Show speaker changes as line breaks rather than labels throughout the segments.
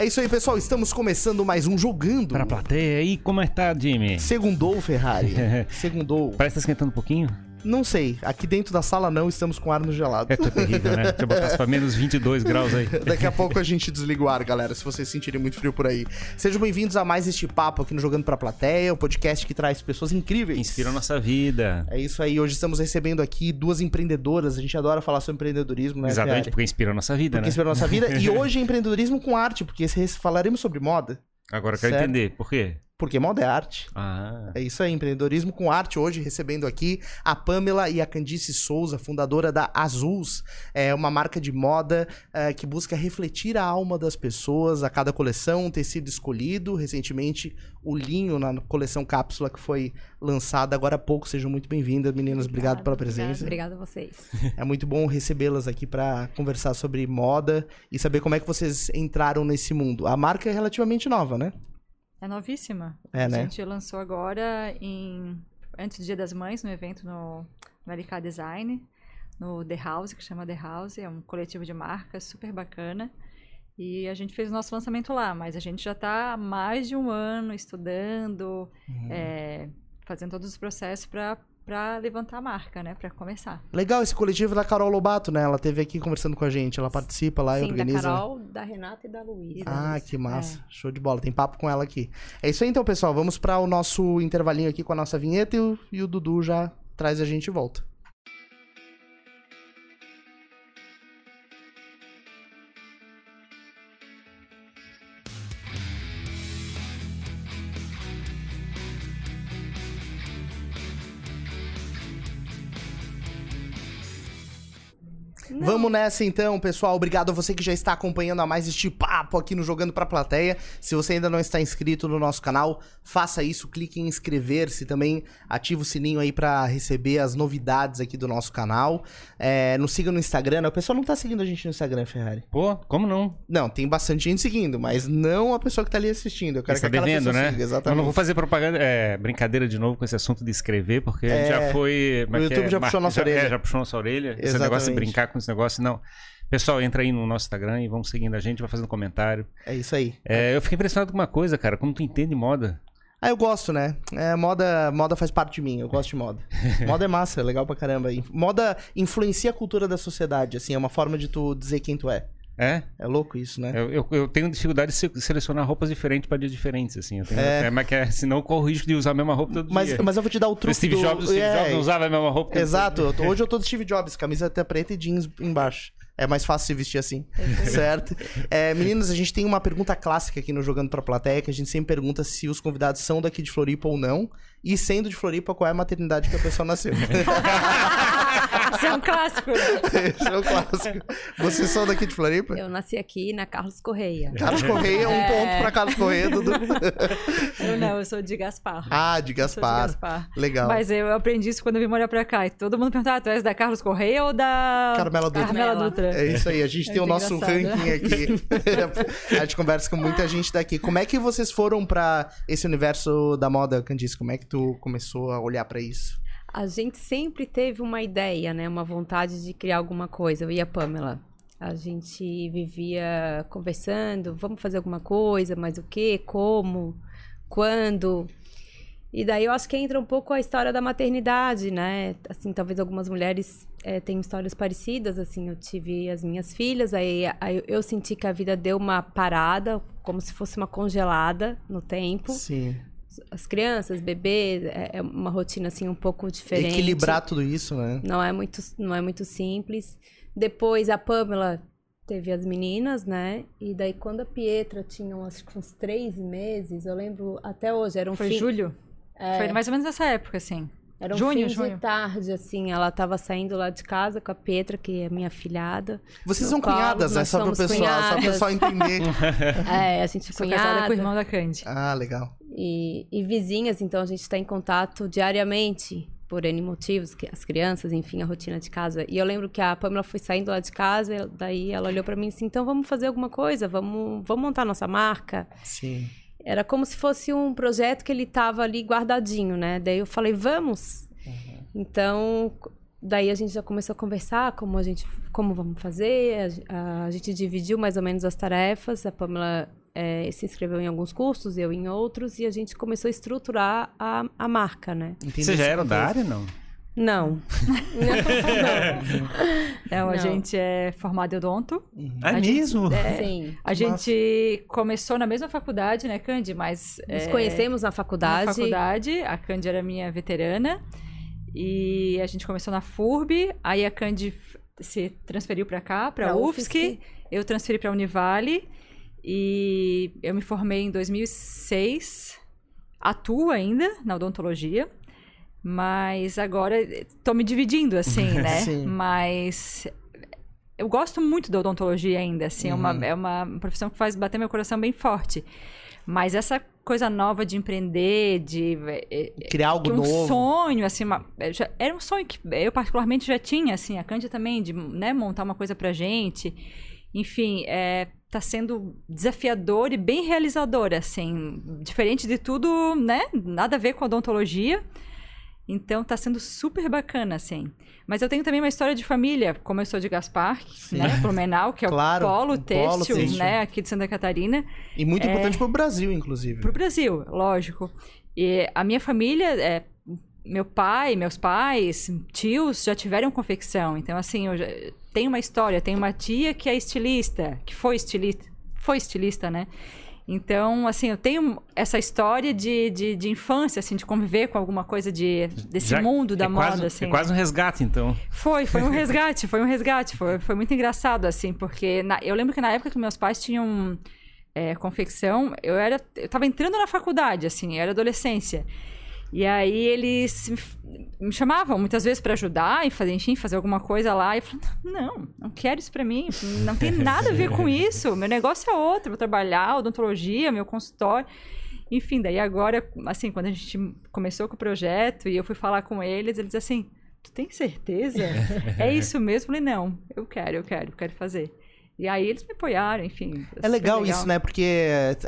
É isso aí, pessoal. Estamos começando mais um Jogando.
Pra plateia. E como é que tá, Jimmy?
Segundou, Ferrari. Segundou.
Parece que tá esquentando um pouquinho.
Não sei. Aqui dentro da sala não, estamos com ar no gelado.
É tá terrível, né? Deixa eu botar pra menos 22 graus aí.
Daqui a pouco a gente desliga o ar, galera, se vocês sentirem muito frio por aí. Sejam bem-vindos a mais este papo aqui no Jogando Pra Plateia, o podcast que traz pessoas incríveis.
Inspira a nossa vida.
É isso aí. Hoje estamos recebendo aqui duas empreendedoras. A gente adora falar sobre empreendedorismo, né?
Exatamente, porque inspira a nossa vida,
Porque
né?
inspira a nossa vida. E hoje é empreendedorismo com arte, porque falaremos sobre moda.
Agora eu quero
Certo.
entender. Por quê?
Porque moda é arte.
Ah.
É isso aí, empreendedorismo com arte. Hoje, recebendo aqui a Pamela e a Candice Souza, fundadora da Azuls. É uma marca de moda é, que busca refletir a alma das pessoas a cada coleção, um tecido escolhido. Recentemente, o linho na coleção cápsula que foi lançada agora há pouco. Sejam muito bem-vindas, meninas. Obrigado pela presença.
Obrigada a vocês.
É muito bom recebê-las aqui para conversar sobre moda e saber como é que vocês entraram nesse mundo. A marca é relativamente nova, né?
É novíssima.
É,
a
né?
gente lançou agora em antes do Dia das Mães, no evento no, no LK Design, no The House, que chama The House, é um coletivo de marcas super bacana. E a gente fez o nosso lançamento lá, mas a gente já está há mais de um ano estudando,
Uhum.
é, fazendo todos os processos para levantar a marca, né? Para começar.
Legal esse coletivo da Carol Lobato, né? Ela teve aqui conversando com a gente. Ela participa lá e
Sim, da
organiza.
Carol, da Renata e da Luísa.
Ah, que massa. Show de bola. Tem papo com ela aqui. É isso aí então, pessoal. Vamos para o nosso intervalinho aqui com a nossa vinheta e o, e o Dudu já traz a gente de volta. Vamos nessa então, pessoal. Obrigado a você que já está acompanhando a mais este papo aqui no Jogando Pra Plateia. Se você ainda não está inscrito no nosso canal, faça isso, clique em inscrever-se também, ativa o sininho aí pra receber as novidades aqui do nosso canal. É, nos siga no Instagram. né? O pessoal não tá seguindo a gente no Instagram, Ferrari.
Pô, como não?
Não, tem bastante gente seguindo, mas não a pessoa que tá ali assistindo. Eu quero
Você
que
tá
aquela
devendo,
pessoa
né?
siga,
Eu
exatamente.
não vou fazer propaganda, é, brincadeira de novo com esse assunto de escrever, porque
É,
já foi. é
o
que
YouTube
é?
já puxou
Mar-
nossa orelha.
É, já puxou nossa orelha. Esse
Exatamente.
negócio de brincar com esse negócio, não. Pessoal, entra aí no nosso Instagram e vão seguindo a gente, vai fazendo comentário.
É isso aí.
É, eu fiquei impressionado com uma coisa, cara, como tu entende moda.
Ah, eu gosto, né? É, moda, moda faz parte de mim, eu gosto de moda. Moda é massa, é legal pra caramba. Moda influencia a cultura da sociedade, assim, é uma forma de tu dizer quem tu é.
É?
É louco isso, né?
Eu, eu, eu tenho dificuldade de se- selecionar roupas diferentes para dias diferentes, assim. Eu tenho,
É.
é. mas que é, senão eu corro o risco de usar a mesma roupa todo
Mas,
dia.
mas eu vou te dar o
o
truque
Steve
do...
Jobs, o Steve
é,
Jobs não usava a mesma roupa.
Exato, eu tô- hoje eu tô do Steve Jobs, camiseta preta e jeans embaixo. É mais fácil se vestir assim, certo? É, meninas, a gente tem uma pergunta clássica aqui no Jogando Pra Plateia, que a gente sempre pergunta se os convidados são daqui de Floripa ou não. E sendo de Floripa, qual é a maternidade que a pessoa nasceu.
Isso é um clássico. né?
Esse é o clássico. Vocês são daqui de Floripa?
Eu nasci aqui na Carlos Correia.
Carlos Correia, um
É.
ponto pra Carlos Correia, Dudu.
Eu não, eu sou de Gaspar.
Ah, de
Eu sou de
Gaspar.
Gaspar.
Legal.
Mas eu aprendi isso quando eu vim morar pra cá. E todo mundo perguntava, tu és da Carlos Correia ou da...
Carmela Dutra.
Carmela. Dutra.
É isso aí, a gente
É
tem o nosso
engraçado.
ranking aqui. a gente conversa com muita gente daqui. Como é que vocês foram pra esse universo da moda, Candice? Como é que tu começou a olhar pra isso?
A gente sempre teve uma ideia, né? Uma vontade de criar alguma coisa. Eu e a Pamela. A gente vivia conversando, vamos fazer alguma coisa, mas o quê? Como? Quando? E daí eu acho que entra um pouco a história da maternidade, né? Assim, talvez algumas mulheres eh, tenham histórias parecidas, assim, eu tive as minhas filhas, aí, aí eu senti que a vida deu uma parada, como se fosse uma congelada no tempo.
Sim.
As crianças, bebês, é é uma rotina assim um pouco diferente.
Equilibrar tudo isso, né?
Não é muito, não é muito simples. Depois a Pamela teve as meninas, né? E daí quando a Pietra tinha acho que uns três meses, eu lembro até hoje, era um
Foi
fim,
julho? Foi mais ou menos nessa época, assim.
Era um
junho,
fim
junho.
de tarde, assim, ela tava saindo lá de casa com a Pietra, que é minha filhada.
Vocês são
colo,
cunhadas, né?
nós
Só pro pessoal, só pro
cunhadas.
pessoal entender.
É, a gente é
Sou
cunhada.
com o irmão da Candy.
ah, legal.
e, e vizinhas, então a gente está em contato diariamente por N motivos, que as crianças, enfim, a rotina de casa. E eu lembro que a Pamela foi saindo lá de casa, e daí ela olhou para mim assim, então vamos fazer alguma coisa, vamos, vamos montar nossa marca.
Sim.
Era como se fosse um projeto que ele tava ali guardadinho, né? Daí eu falei, vamos. Então, daí a gente já começou a conversar como a gente, como vamos fazer. A, a gente dividiu mais ou menos as tarefas. A Pamela é, se inscreveu em alguns cursos, eu em outros, e a gente começou a estruturar a, a marca, né?
Entendi
Você já era da área, não?
Não.
A
Não.
gente é formado em odonto.
É
A gente-
mesmo?
é,
Sim.
A gente começou na mesma faculdade, né, Candy? Mas
Nos
é,
conhecemos na faculdade.
na faculdade. A Candy era minha veterana. E a gente começou na FURB. Aí a Candy se transferiu para cá, para
Pra
UFSC.
UFSC.
Eu transferi para Univale. E eu me formei em 2006. Atuo ainda na odontologia. Mas agora estou me dividindo, assim, né?
Sim.
Mas eu gosto muito da odontologia ainda, assim, é,
Uhum.
uma, é uma profissão que faz bater meu coração bem forte. Mas essa coisa nova de empreender, de é, é,
Criar algo
um
novo.
sonho, assim, uma- é, já- era um sonho que eu particularmente já tinha, assim, a Cândia também, de né, montar uma coisa pra gente. Enfim, é, tá sendo desafiador e bem realizador, assim, diferente de tudo, né, nada a ver com odontologia. Então tá sendo super bacana, assim. Mas eu tenho também uma história de família, como eu sou de Gaspar, né, Blumenau, que é
Claro,
o polo têxtil, né, aqui de Santa Catarina.
E muito importante pro Brasil, inclusive.
Pro Brasil, lógico. E a minha família, é, meu pai, meus pais, tios já tiveram confecção. Então, assim, eu já tenho uma história. Tenho uma tia que é estilista, que foi estilista, foi estilista, né? Então, assim, eu tenho essa história de, de, de infância, assim, de conviver com alguma coisa de, desse
Já-
mundo da
é
moda,
quase,
assim.
É quase um resgate, então.
Foi, foi um resgate, foi um resgate. Foi, foi muito engraçado, assim, porque na- eu lembro que na época que meus pais tinham é, confecção, eu era. Eu tava entrando na faculdade, assim, era adolescência. E aí eles me- chamavam muitas vezes para ajudar e fazer, enfim, fazer alguma coisa lá. E eu falei, não, não quero isso para mim, não tem nada a ver com isso. Meu negócio é outro, vou trabalhar, odontologia, meu consultório. Enfim, daí agora, assim, quando a gente começou com o projeto e eu fui falar com eles, eles assim, tu tem certeza? é isso mesmo? Eu falei, não, eu quero, eu quero, eu quero fazer. E aí eles me apoiaram, enfim.
É legal, isso, né? Porque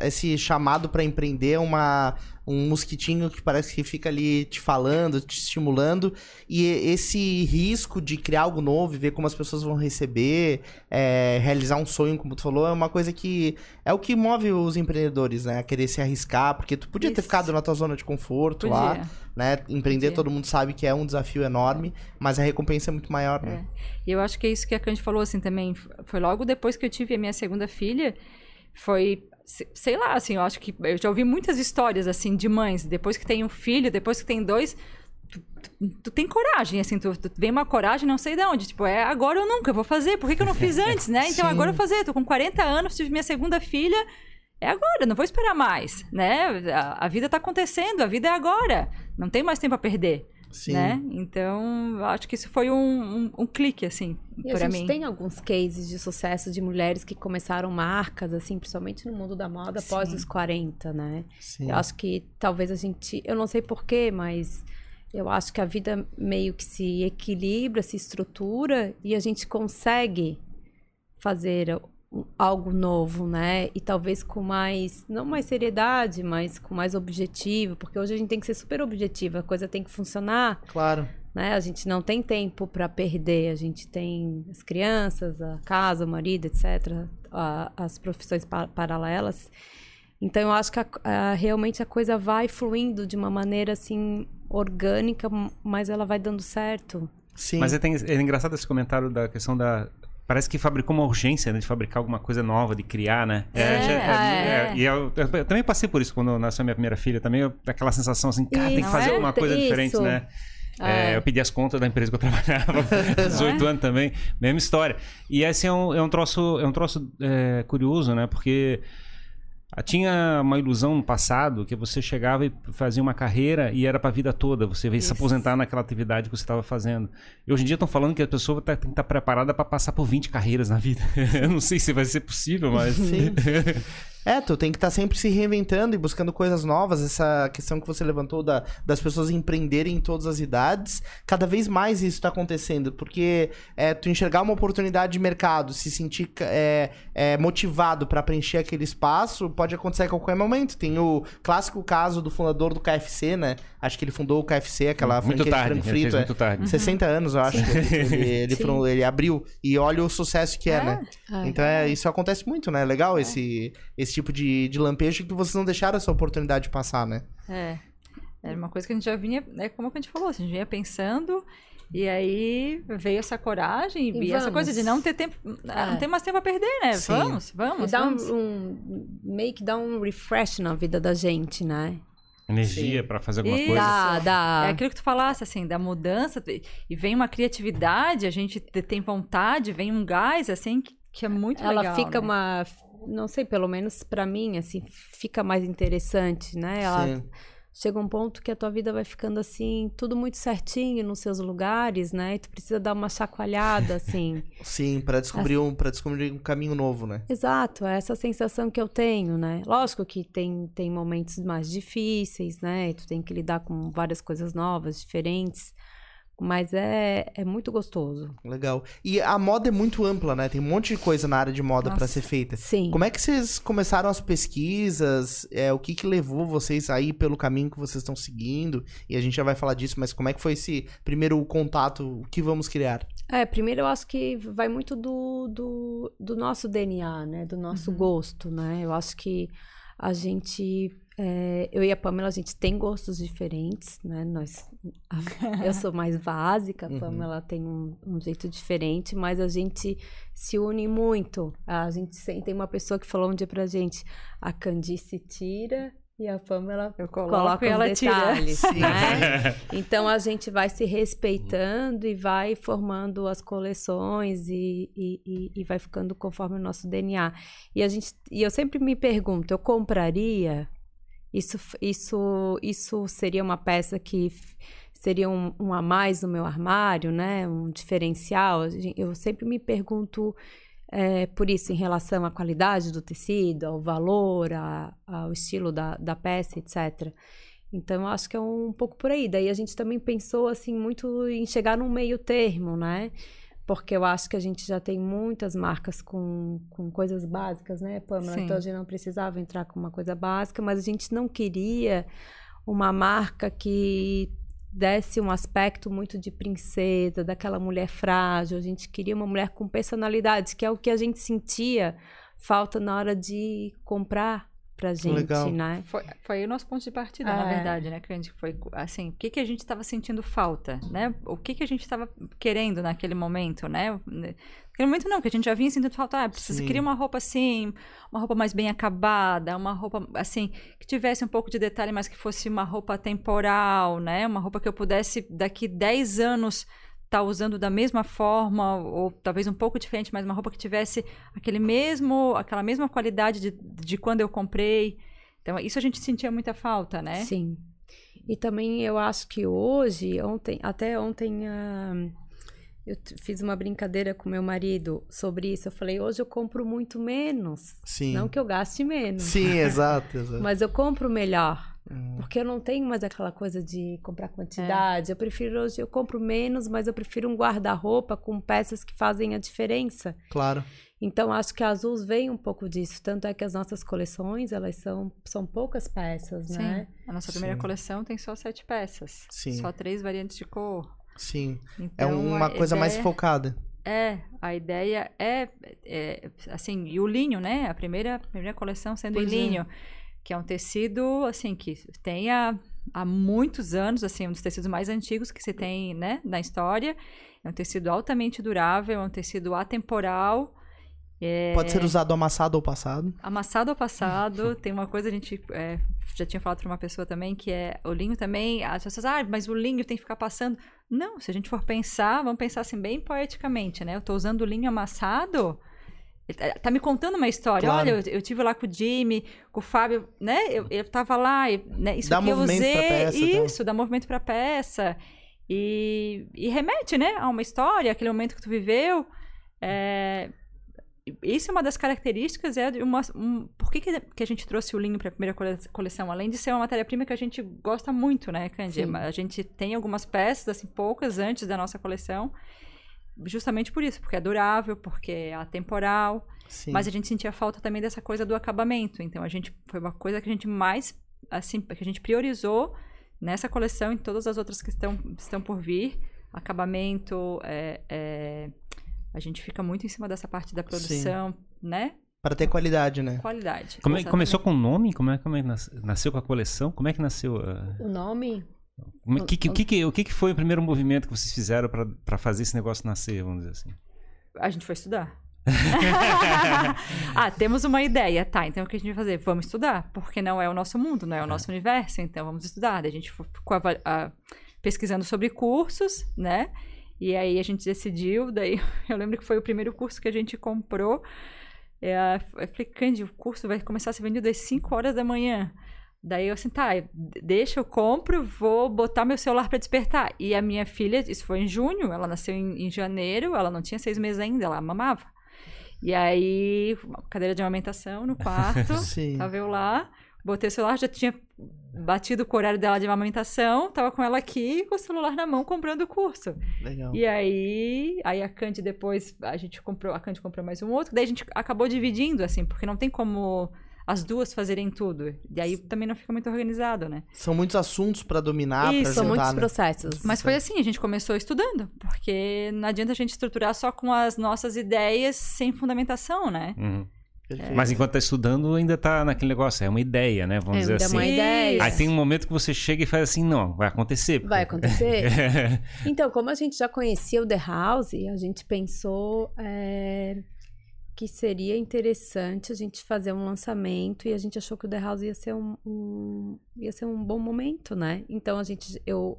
esse chamado pra empreender é uma, um mosquitinho que parece que fica ali te falando, te estimulando. E esse risco de criar algo novo e ver como as pessoas vão receber, é, realizar um sonho, como tu falou, é uma coisa que é o que move os empreendedores, né? A querer se arriscar, porque tu podia ter
Isso.
ficado na tua zona de conforto
Podia.
lá, né? Empreender, todo mundo sabe que é um desafio enorme, mas a recompensa é muito maior, né?
E eu acho que é isso que a Candy falou, assim, também. Foi logo depois que eu tive a minha segunda filha. Foi, sei lá, assim, eu acho que... Eu já ouvi muitas histórias, assim, de mães. Depois que tem um filho, depois que tem dois... Tu, tu- tu tem coragem, assim, tu, tu vem uma coragem não sei de onde. Tipo, é agora ou nunca, eu vou fazer. Por que, que eu não fiz antes, né? Então
Sim.
agora eu vou fazer. Tô com 40 anos, tive minha segunda filha. É agora, não vou esperar mais, né? A, a vida tá acontecendo, a vida é agora. Não tem mais tempo a perder,
Sim.
né? Então, acho que isso foi um, um, um clique, assim,
a
pra
gente
mim.
tem alguns cases de sucesso de mulheres que começaram marcas, assim, principalmente no mundo da moda após
Sim.
os 40, né?
Sim.
Eu acho que talvez a gente. Eu não sei porquê, mas eu acho que a vida meio que se equilibra, se estrutura e a gente consegue fazer algo novo, né? E talvez com mais. Não mais seriedade, mas com mais objetivo, porque hoje a gente tem que ser super objetivo, a coisa tem que funcionar
Claro.
né? A gente não tem tempo para perder, a gente tem as crianças, a casa, o marido, etc., a- as profissões pa- paralelas. Então, eu acho que a- a- realmente a coisa vai fluindo de uma maneira assim orgânica, mas ela vai dando certo.
Sim.
Mas é, tem- é engraçado esse comentário da questão da. Parece que fabricou uma urgência, né? De fabricar alguma coisa nova, de criar, né?
É,
já-
é.
E eu, eu- eu também passei por isso quando nasceu minha primeira filha. Também eu- aquela sensação assim, cara, tem que
Isso,
fazer
é?
alguma coisa
Isso.
diferente, né? É,
É.
eu pedi as contas da empresa que eu trabalhava, 18 anos também, mesma história. E esse é um, é um troço, é um troço é, curioso, né? Porque tinha uma ilusão no passado que você chegava e fazia uma carreira e era pra vida toda. Você ia se aposentar naquela atividade que você estava fazendo. E hoje em dia estão falando que a pessoa tá- tem que estar preparada pra passar por 20 carreiras na vida. Eu não sei se vai ser possível, mas.
Sim. É, tu tem que estar sempre se reinventando e buscando coisas novas. Essa questão que você levantou da- das pessoas empreenderem em todas as idades, cada vez mais isso está acontecendo, porque é, tu enxergar uma oportunidade de mercado, se sentir é, é, motivado para preencher aquele espaço, pode acontecer a qualquer momento. Tem o clássico caso do fundador do KFC, né? Acho que ele fundou o KFC, aquela
muito
franquia de
tarde,
frango
ele
frito. é.
muito tarde.
60 anos, eu acho. que ele, ele, fron- ele abriu. E olha o sucesso que é,
É.
né?
É.
Então é, isso acontece muito, né? Legal esse, esse esse tipo de, de lampejo que vocês não deixaram essa oportunidade de passar, né?
É. Era uma coisa que a gente já vinha, é como a gente falou, assim, a gente vinha pensando e aí veio essa coragem e,
E
essa coisa de não ter tempo, ah, não
É.
tem mais tempo a perder, né?
Sim.
Vamos, vamos,
E dá um,
vamos.
um- meio que dá um refresh na vida da gente, né?
Energia pra fazer alguma
Isso.
coisa.
Dá, dá.
É aquilo que tu falasse, assim, da mudança, e vem uma criatividade, a gente te- tem vontade, vem um gás, assim, que, que é muito
ela
legal.
fica
né?
uma não sei pelo menos pra mim assim fica mais interessante né? Ela
Sim.
chega um ponto que a tua vida vai ficando assim tudo muito certinho nos seus lugares né? E tu precisa dar uma chacoalhada assim.
Sim, pra descobrir, um, pra descobrir um caminho novo, né?
exato é essa sensação que eu tenho né? Lógico que tem tem momentos mais difíceis né? E tu tem que lidar com várias coisas novas diferentes mas é, é muito gostoso
Legal. E a moda é muito ampla, né? Tem um monte de coisa na área de moda
Nossa.
ser feita.
sim
Como é que vocês começaram as pesquisas? É, o que que levou vocês aí pelo caminho que vocês estão seguindo? E a gente já vai falar disso, mas como é que foi esse primeiro contato? O que vamos criar?
É, primeiro eu acho que vai muito do, do, do nosso DNA, né? Do nosso
Uhum.
gosto, né? Eu acho que a gente. É, eu e a Pamela, a gente tem gostos diferentes, né? Nós, a- eu sou mais básica, a
Uhum.
Pamela tem um, um jeito diferente, mas a gente se une muito. A gente tem uma pessoa que falou um dia pra gente: a Candice tira e a Pamela
Eu coloco
coloca
e
os
ela tira.
detalhes,
Sim.
né? Então a gente vai se respeitando e vai formando as coleções e, e, e- e vai ficando conforme o nosso DNA. E a gente e eu sempre me pergunto, eu compraria? Isso, isso, isso seria uma peça que seria um, um a mais no meu armário, né? Um diferencial. Eu sempre me pergunto é, por isso em relação à qualidade do tecido, ao valor, a- ao estilo da, da peça, etc. Então, eu acho que é um pouco por aí. Daí a gente também pensou, assim, muito em chegar num meio termo, né? Porque eu acho que a gente já tem muitas marcas com, com coisas básicas, né, Pamela?
Sim.
Então, a gente não precisava entrar com uma coisa básica, mas a gente não queria uma marca que desse um aspecto muito de princesa, daquela mulher frágil. A gente queria uma mulher com personalidade, que é o que a gente sentia falta na hora de comprar pra gente,
Legal.
né?
Foi, foi aí o nosso ponto de partida, na
É.
verdade, né, Candy? Foi assim, o que, que a gente estava sentindo falta, né? O que, que a gente estava querendo naquele momento, né? Naquele momento não, que a gente já vinha sentindo falta, ah, precisa, queria uma roupa assim, uma roupa mais bem acabada, uma roupa assim, que tivesse um pouco de detalhe, mas que fosse uma roupa temporal, né? Uma roupa que eu pudesse daqui 10 anos estar usando da mesma forma, ou talvez um pouco diferente, mas uma roupa que tivesse aquele mesmo, aquela mesma qualidade de, de quando eu comprei. Então, isso a gente sentia muita falta, né?
Sim. E também eu acho que hoje, ontem, até ontem, ah, eu fiz uma brincadeira com meu marido sobre isso. Eu falei, hoje eu compro muito menos.
Sim.
Não que eu gaste menos.
Sim, exato, exato.
Mas eu compro melhor.
Hum,
Porque eu não tenho mais aquela coisa de comprar quantidade. Eu prefiro hoje, eu compro menos, mas eu prefiro um guarda-roupa com peças que fazem a diferença.
claro.
Então, acho que a Azul vem um pouco disso. Tanto é que as nossas coleções, elas são, são poucas peças,
Sim.
né?
A nossa primeira
Sim.
coleção tem só sete peças.
Sim.
Só três variantes de cor.
Sim. É
Então,
uma
a
coisa mais
ideia-
focada.
É, a ideia é, é, assim, e o linho, né? A primeira, primeira coleção sendo
Pois
em
é.
Que é um tecido, assim, que tem há, há muitos anos, assim, um dos tecidos mais antigos que se tem, né, na história. É um tecido altamente durável, é um tecido atemporal, é,
Pode ser usado amassado ou passado.
amassado ao passado. tem uma coisa, a gente é, já tinha falado para uma pessoa também, que é o linho também. As pessoas, ah, mas o linho tem que ficar passando. Não, se a gente for pensar, vamos pensar assim, bem poeticamente, né? Eu tô usando o linho amassado. Tá- me contando uma história.
Claro.
Olha, eu, eu tive lá com o Jimmy, com o Fábio, né? Eu, eu tava lá, e, né? Isso
Dá
aqui eu
movimento
usei.
pra peça, então.
isso, dá movimento pra peça. E, e remete, né? A uma história, aquele momento que tu viveu. É, isso é uma das características é uma um, por que, que que a gente trouxe o linho para a primeira cole- coleção além de ser uma matéria-prima que a gente gosta muito né Candy
Sim.
a gente tem algumas peças assim poucas antes da nossa coleção justamente por isso porque é durável porque é atemporal
Sim.
mas a gente sentia falta também dessa coisa do acabamento então a gente foi uma coisa que a gente mais assim que a gente priorizou nessa coleção e todas as outras que estão estão por vir acabamento é, é, a gente fica muito em cima dessa parte da produção, né?
Para ter qualidade, né?
Qualidade.
Como é, começou com o nome? Como é, é que nas- nasceu com a coleção? Como é que nasceu? ah,
O nome?
É- que, que, o, que, que, o que que foi o primeiro movimento que vocês fizeram para fazer esse negócio nascer, vamos dizer assim?
A gente foi estudar. ah, temos uma ideia, tá? Então o que a gente vai fazer? Vamos estudar, porque não é o nosso mundo, não é o nosso universo, então vamos estudar. Daí a gente ficou ah, pesquisando sobre cursos, né? E aí a gente decidiu, daí eu lembro que foi o primeiro curso que a gente comprou. É, eu falei, Candy, o curso vai começar a ser vendido às 5 horas da manhã. Daí eu assim, tá, deixa, eu compro, vou botar meu celular para despertar. E a minha filha, isso foi em junho, ela nasceu em, em janeiro, ela não tinha seis meses ainda, ela mamava. E aí, cadeira de amamentação no quarto,
Sim.
tava eu lá, botei o celular, já tinha batido com o horário dela de amamentação, tava com ela aqui, com o celular na mão, comprando o curso.
Legal.
E aí, aí a Candy depois, a gente comprou, a Candy comprou mais um outro, daí a gente acabou dividindo, assim, porque não tem como as duas fazerem tudo. E aí também não fica muito organizado, né?
São muitos assuntos para dominar,
Isso,
para
São
juntar,
muitos
né?
processos.
Mas foi assim, a gente começou estudando, porque não adianta a gente estruturar só com as nossas ideias sem fundamentação, né?
Uhum.
Perfeito.
Mas enquanto tá estudando, ainda tá naquele negócio, é uma ideia, né? Vamos
É,
dizer
ainda é
assim.
uma ideia.
Aí tem um momento que você chega e faz assim, não, vai acontecer.
Vai acontecer? Então, como a gente já conhecia o The House, a gente pensou é, que seria interessante a gente fazer um lançamento e a gente achou que o The House ia ser um, um- ia ser um bom momento, né? Então a gente eu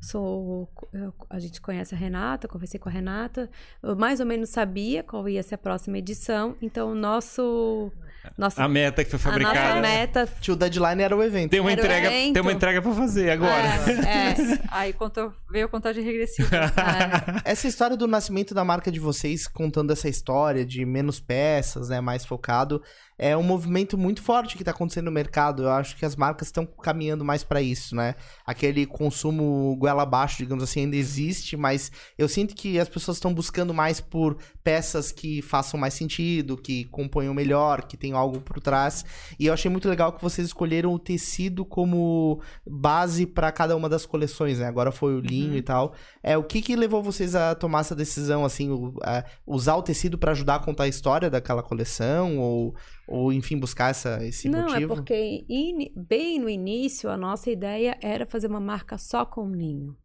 sou eu- a gente conhece a Renata, conversei com a Renata, eu mais ou menos sabia qual ia ser a próxima edição, então o nosso nossa,
a meta que foi
a nossa
fabricada.
meta
Tio deadline era o evento.
Tem uma
Era o
entrega,
evento.
tem uma entrega para fazer agora.
é, é,
Aí contou, veio a contagem regressiva.
é.
Essa história do nascimento da marca de vocês, contando essa história de menos peças, né, mais focado, é um movimento muito forte que tá acontecendo no mercado. Eu acho que as marcas estão caminhando mais para isso, né? Aquele consumo goela abaixo, digamos assim, ainda existe, mas eu sinto que as pessoas estão buscando mais por peças que façam mais sentido, que componham melhor, que tenham algo por trás. E eu achei muito legal que vocês escolheram o tecido como base para cada uma das coleções, né? Agora foi o linho e tal. É, o que que levou vocês a tomar essa decisão, assim, o- a usar o tecido para ajudar a contar a história daquela coleção ou, ou enfim, buscar essa, esse
Não,
motivo?
é porque ini- bem no início a nossa ideia era fazer uma marca só com linho.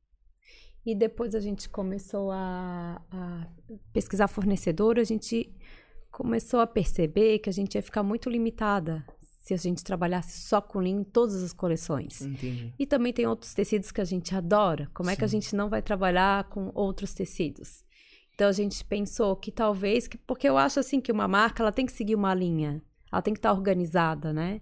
E depois a gente começou a, a pesquisar fornecedor, a gente começou a perceber que a gente ia ficar muito limitada se a gente trabalhasse só com linho em todas as coleções.
Entendi.
E também tem outros tecidos que a gente adora. Como é que a
Sim.
gente não vai trabalhar com outros tecidos? Então a gente pensou que talvez, que- porque eu acho assim que uma marca ela tem que seguir uma linha, ela tem que estar organizada, né?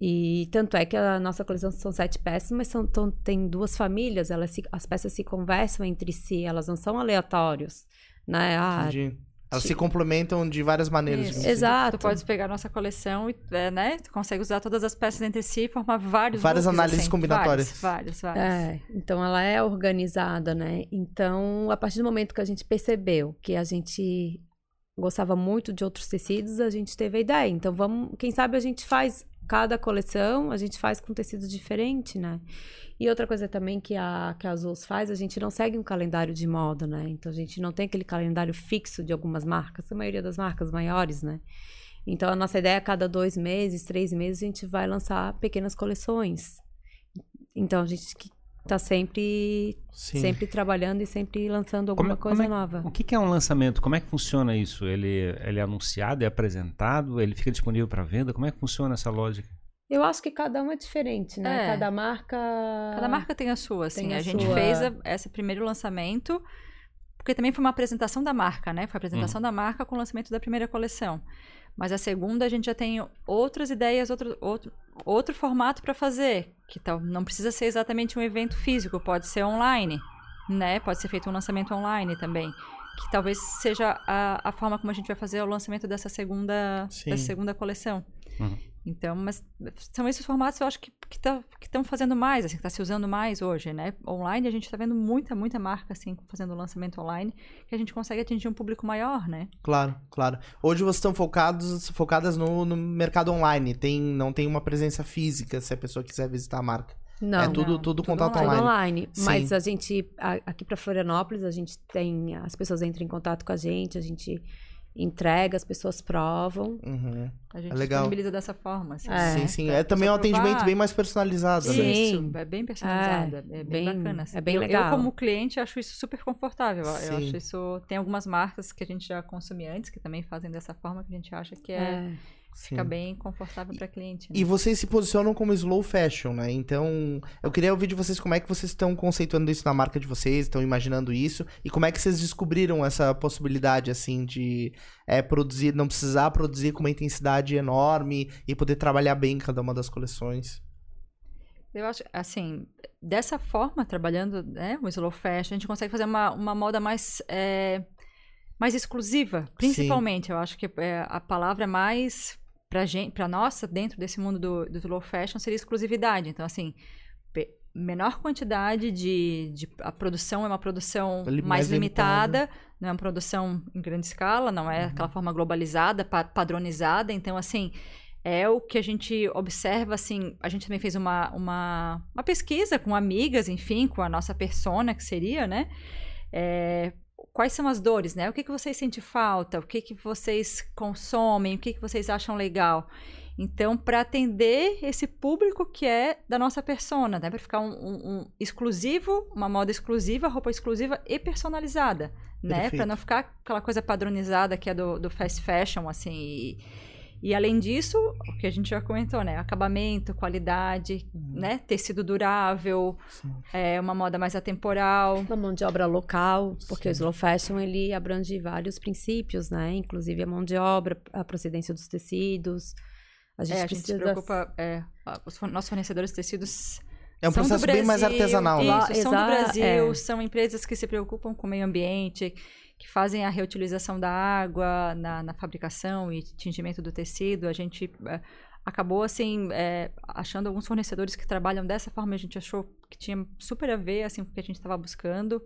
E tanto é que a nossa coleção são sete peças, mas são, tão- tem duas famílias, elas se- as peças se conversam entre si, elas não são aleatórios, né? Ah,
Entendi. Elas se complementam de várias maneiras.
Isso.
assim.
exato.
Tu pode pegar a nossa coleção e, é, né? Tu consegue usar todas as peças entre si e formar vários
Várias
looks,
análises
assim.
combinatórias.
Vários, vários.
É, então ela é organizada, né? Então, a partir do momento que a gente percebeu que a gente gostava muito de outros tecidos, a gente teve a ideia. Então, vamos, quem sabe a gente faz cada coleção, a gente faz com tecido diferente, né? E outra coisa também que a que a Azul faz, a gente não segue um calendário de moda, né? Então a gente não tem aquele calendário fixo de algumas marcas, a maioria das marcas maiores, né? Então a nossa ideia é cada dois meses, três meses a gente vai lançar pequenas coleções. Então a gente tá sempre
Sim.
sempre trabalhando e sempre lançando
Como
alguma
é-
coisa
como é-
nova.
O que, que é um lançamento? Como é que funciona isso? Ele, ele é anunciado, é apresentado, ele fica disponível para venda? Como é que funciona essa lógica?
Eu acho que cada um é diferente, né?
É.
Cada marca
Cada marca tem a sua, assim.
Tem a
a, gente
sua.
fez a- esse primeiro lançamento, porque também foi uma apresentação da marca, né? Foi a apresentação da marca com o lançamento da primeira coleção. Mas a segunda a gente já tem outras ideias, outro, outro, outro formato para fazer. Que tal, não precisa ser exatamente um evento físico, pode ser online, né? Pode ser feito um lançamento online também. Que talvez seja a, a forma como a gente vai fazer o lançamento dessa segunda,
Sim.
dessa segunda coleção.
Uhum.
Então, mas são esses formatos eu acho que que tá- que estão fazendo mais, assim, que está se usando mais hoje, né? Online a gente está vendo muita, muita marca assim fazendo lançamento online, que a gente consegue atingir um público maior, né?
Claro, claro. Hoje vocês estão focados, focadas no, no mercado online. Tem, não tem uma presença física se a pessoa quiser visitar a marca.
Não,
é tudo,
não,
tudo
tudo
contato
Tudo
online.
online.
Sim.
Mas a gente, a- aqui para Florianópolis, a gente tem. As pessoas entram em contato com a gente, a gente entrega, as pessoas provam.
Uhum.
A gente
É legal.
disponibiliza dessa forma. Assim,
É.
né?
Sim, sim. É também um
pessoa provar.
atendimento bem mais personalizado, né?
Sim.
Isso, é bem personalizado, é, bem,
bem-
bacana. assim.
é bem
Eu-
legal.
Eu, como cliente, acho isso super confortável. Eu
Sim.
acho isso... Tem algumas marcas que a gente já consome antes, que também fazem dessa forma, que a gente acha que é,
É.
Sim.
fica bem confortável para cliente. né?
E vocês se posicionam como slow fashion, né? Então, eu queria ouvir de vocês como é que vocês estão conceituando isso na marca de vocês, estão imaginando isso, e como é que vocês descobriram essa possibilidade, assim, de é, produzir, não precisar produzir com uma intensidade enorme e poder trabalhar bem cada uma das coleções.
Eu acho, assim, dessa forma, trabalhando né, o slow fashion, a gente consegue fazer uma, uma moda mais, é, mais exclusiva, principalmente. Eu acho que é, a palavra mais pra gente, para nossa, dentro desse mundo do, do slow fashion, seria exclusividade. Então, assim, menor quantidade de, de... A produção é uma produção mais,
mais limitada.
limitada, não é uma produção em grande escala, não é aquela forma globalizada, pa- padronizada. Então, assim, é o que a gente observa, assim, a gente também fez uma, uma, uma pesquisa com amigas, enfim, com a nossa persona, que seria, né? É, quais são as dores, né? O que, que vocês sentem falta? O que, que vocês consomem? O que, que vocês acham legal? Então, para atender esse público que é da nossa persona, né? Para ficar um, um- um exclusivo, uma moda exclusiva, roupa exclusiva e personalizada, né? Para não ficar aquela coisa padronizada que é do, do fast fashion, assim. E, e além disso, o que a gente já comentou, né? Acabamento, qualidade, né? Tecido durável,
Sim.
é uma moda mais atemporal.
Uma mão de obra local, porque o
Sim.
slow fashion ele abrange vários princípios, né? Inclusive a mão de obra, a procedência dos tecidos. A gente,
É, a gente se preocupa. é, a- os nossos fornecedores de tecidos.
É um
são
processo bem mais
Brasil,
artesanal, né?
Isso, são do Brasil,
é.
são empresas que se preocupam com o meio ambiente, que fazem a reutilização da água na, na fabricação e tingimento do tecido. A gente é, acabou, assim, é, achando alguns fornecedores que trabalham dessa forma, a gente achou que tinha super a ver, assim, com o que a gente estava buscando.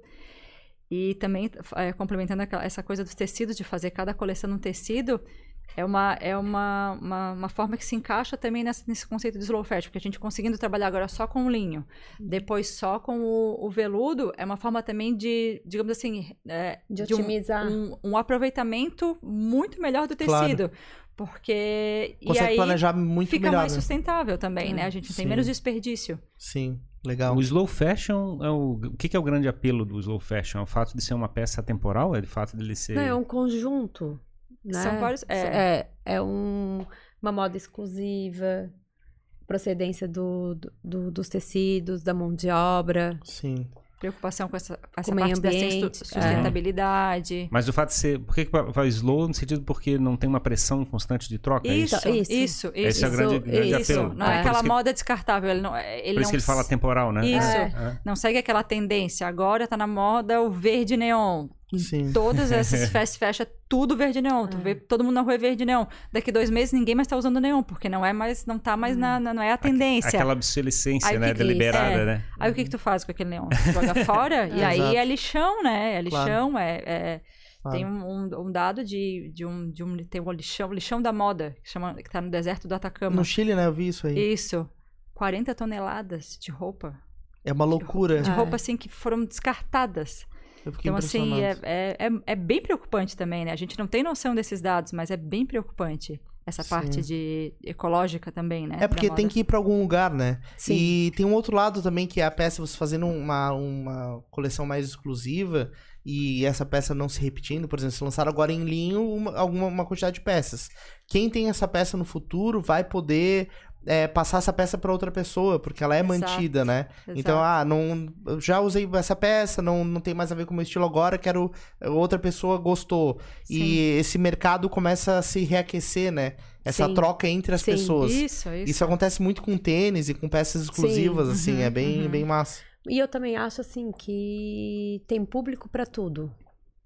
E também, é, complementando essa coisa dos tecidos, de fazer cada coleção num tecido, é uma, é uma, uma, uma forma que se encaixa também nessa- nesse conceito de slow fashion, porque a gente conseguindo trabalhar agora só com o linho, depois só com o, o veludo, é uma forma também de, digamos assim, é,
de
um-
otimizar.
um, um aproveitamento muito melhor do
Claro.
tecido. Porque. e
Consegue
aí
planejar muito
fica
melhor,
mais
né?
sustentável também, né? A gente tem
Sim.
menos desperdício.
Sim, legal.
O slow fashion é o. O que, que é o grande apelo do slow fashion? É o fato de ser uma peça temporal? É o fato dele ser.
Não, é um conjunto. Né?
São vários- é.
É, é um, uma moda exclusiva, procedência do, do- do- dos tecidos, da mão de obra.
Sim.
Preocupação com essa, com essa
Com o meio
parte da
ambiente,
sustu-
é.
sustentabilidade.
Mas o fato de ser. Por que, que vai slow no sentido porque não tem uma pressão constante de troca? é
Isso,
isso?
isso,
Isso.
isso.
Esse é o grande, grande
isso.
apelo.
Não é
por
aquela
isso que-
moda descartável. Ele não, ele
Por isso
não
que ele fala temporal, né?
Isso.
É, é.
Não segue aquela tendência. Agora tá na moda o verde neon.
Sim.
Todas essas fast fashion, é tudo verde neon. Tu vê todo mundo na rua é verde neon. Daqui dois meses ninguém mais tá usando neon, porque não é mais, não tá mais na, na- não é a tendência.
Aquela obsolescência,
Aí
né?
que que-
deliberada,
é.
né?
Aí o que que tu faz com aquele neon? Tu joga fora e aí
Exato.
é lixão, né? É
Claro.
lixão, é, é-
Claro.
Tem um, um- dado de, de, um, de um. Tem um lixão, lixão da moda, que, chama, que tá no deserto do Atacama.
No Chile, né? Eu vi isso aí.
Isso. 40 toneladas de roupa.
É uma loucura.
De
Ah.
roupa, assim, que foram descartadas. Então, assim, é, é, é, é bem preocupante também, né? A gente não tem noção desses dados, mas é bem preocupante essa
Sim.
parte de ecológica também, né?
É porque tem que ir pra algum lugar, né?
Sim.
E tem um outro lado também que é a peça você fazendo uma, uma coleção mais exclusiva e essa peça não se repetindo. Por exemplo, se lançar agora em linho uma, alguma uma quantidade de peças. Quem tem essa peça no futuro vai poder é, passar essa peça pra outra pessoa, porque ela é
Exato.
mantida, né? Então,
Exato.
ah, não, já usei essa peça, não, não tem mais a ver com o meu estilo agora, quero. Outra pessoa gostou. E
Sim.
esse mercado começa a se reaquecer, né? Essa
Sim.
troca entre as
Sim.
pessoas.
Isso, isso.
Isso acontece muito com tênis e com peças exclusivas,
Sim,
assim,
uhum,
é bem,
uhum.
bem massa.
E eu também acho assim que tem público para tudo,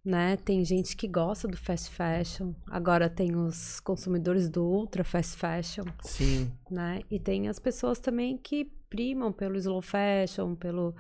né? Tem gente que gosta do fast fashion, agora tem os consumidores do ultra fast fashion,
Sim.
né? E tem as pessoas também que primam pelo slow fashion, pelo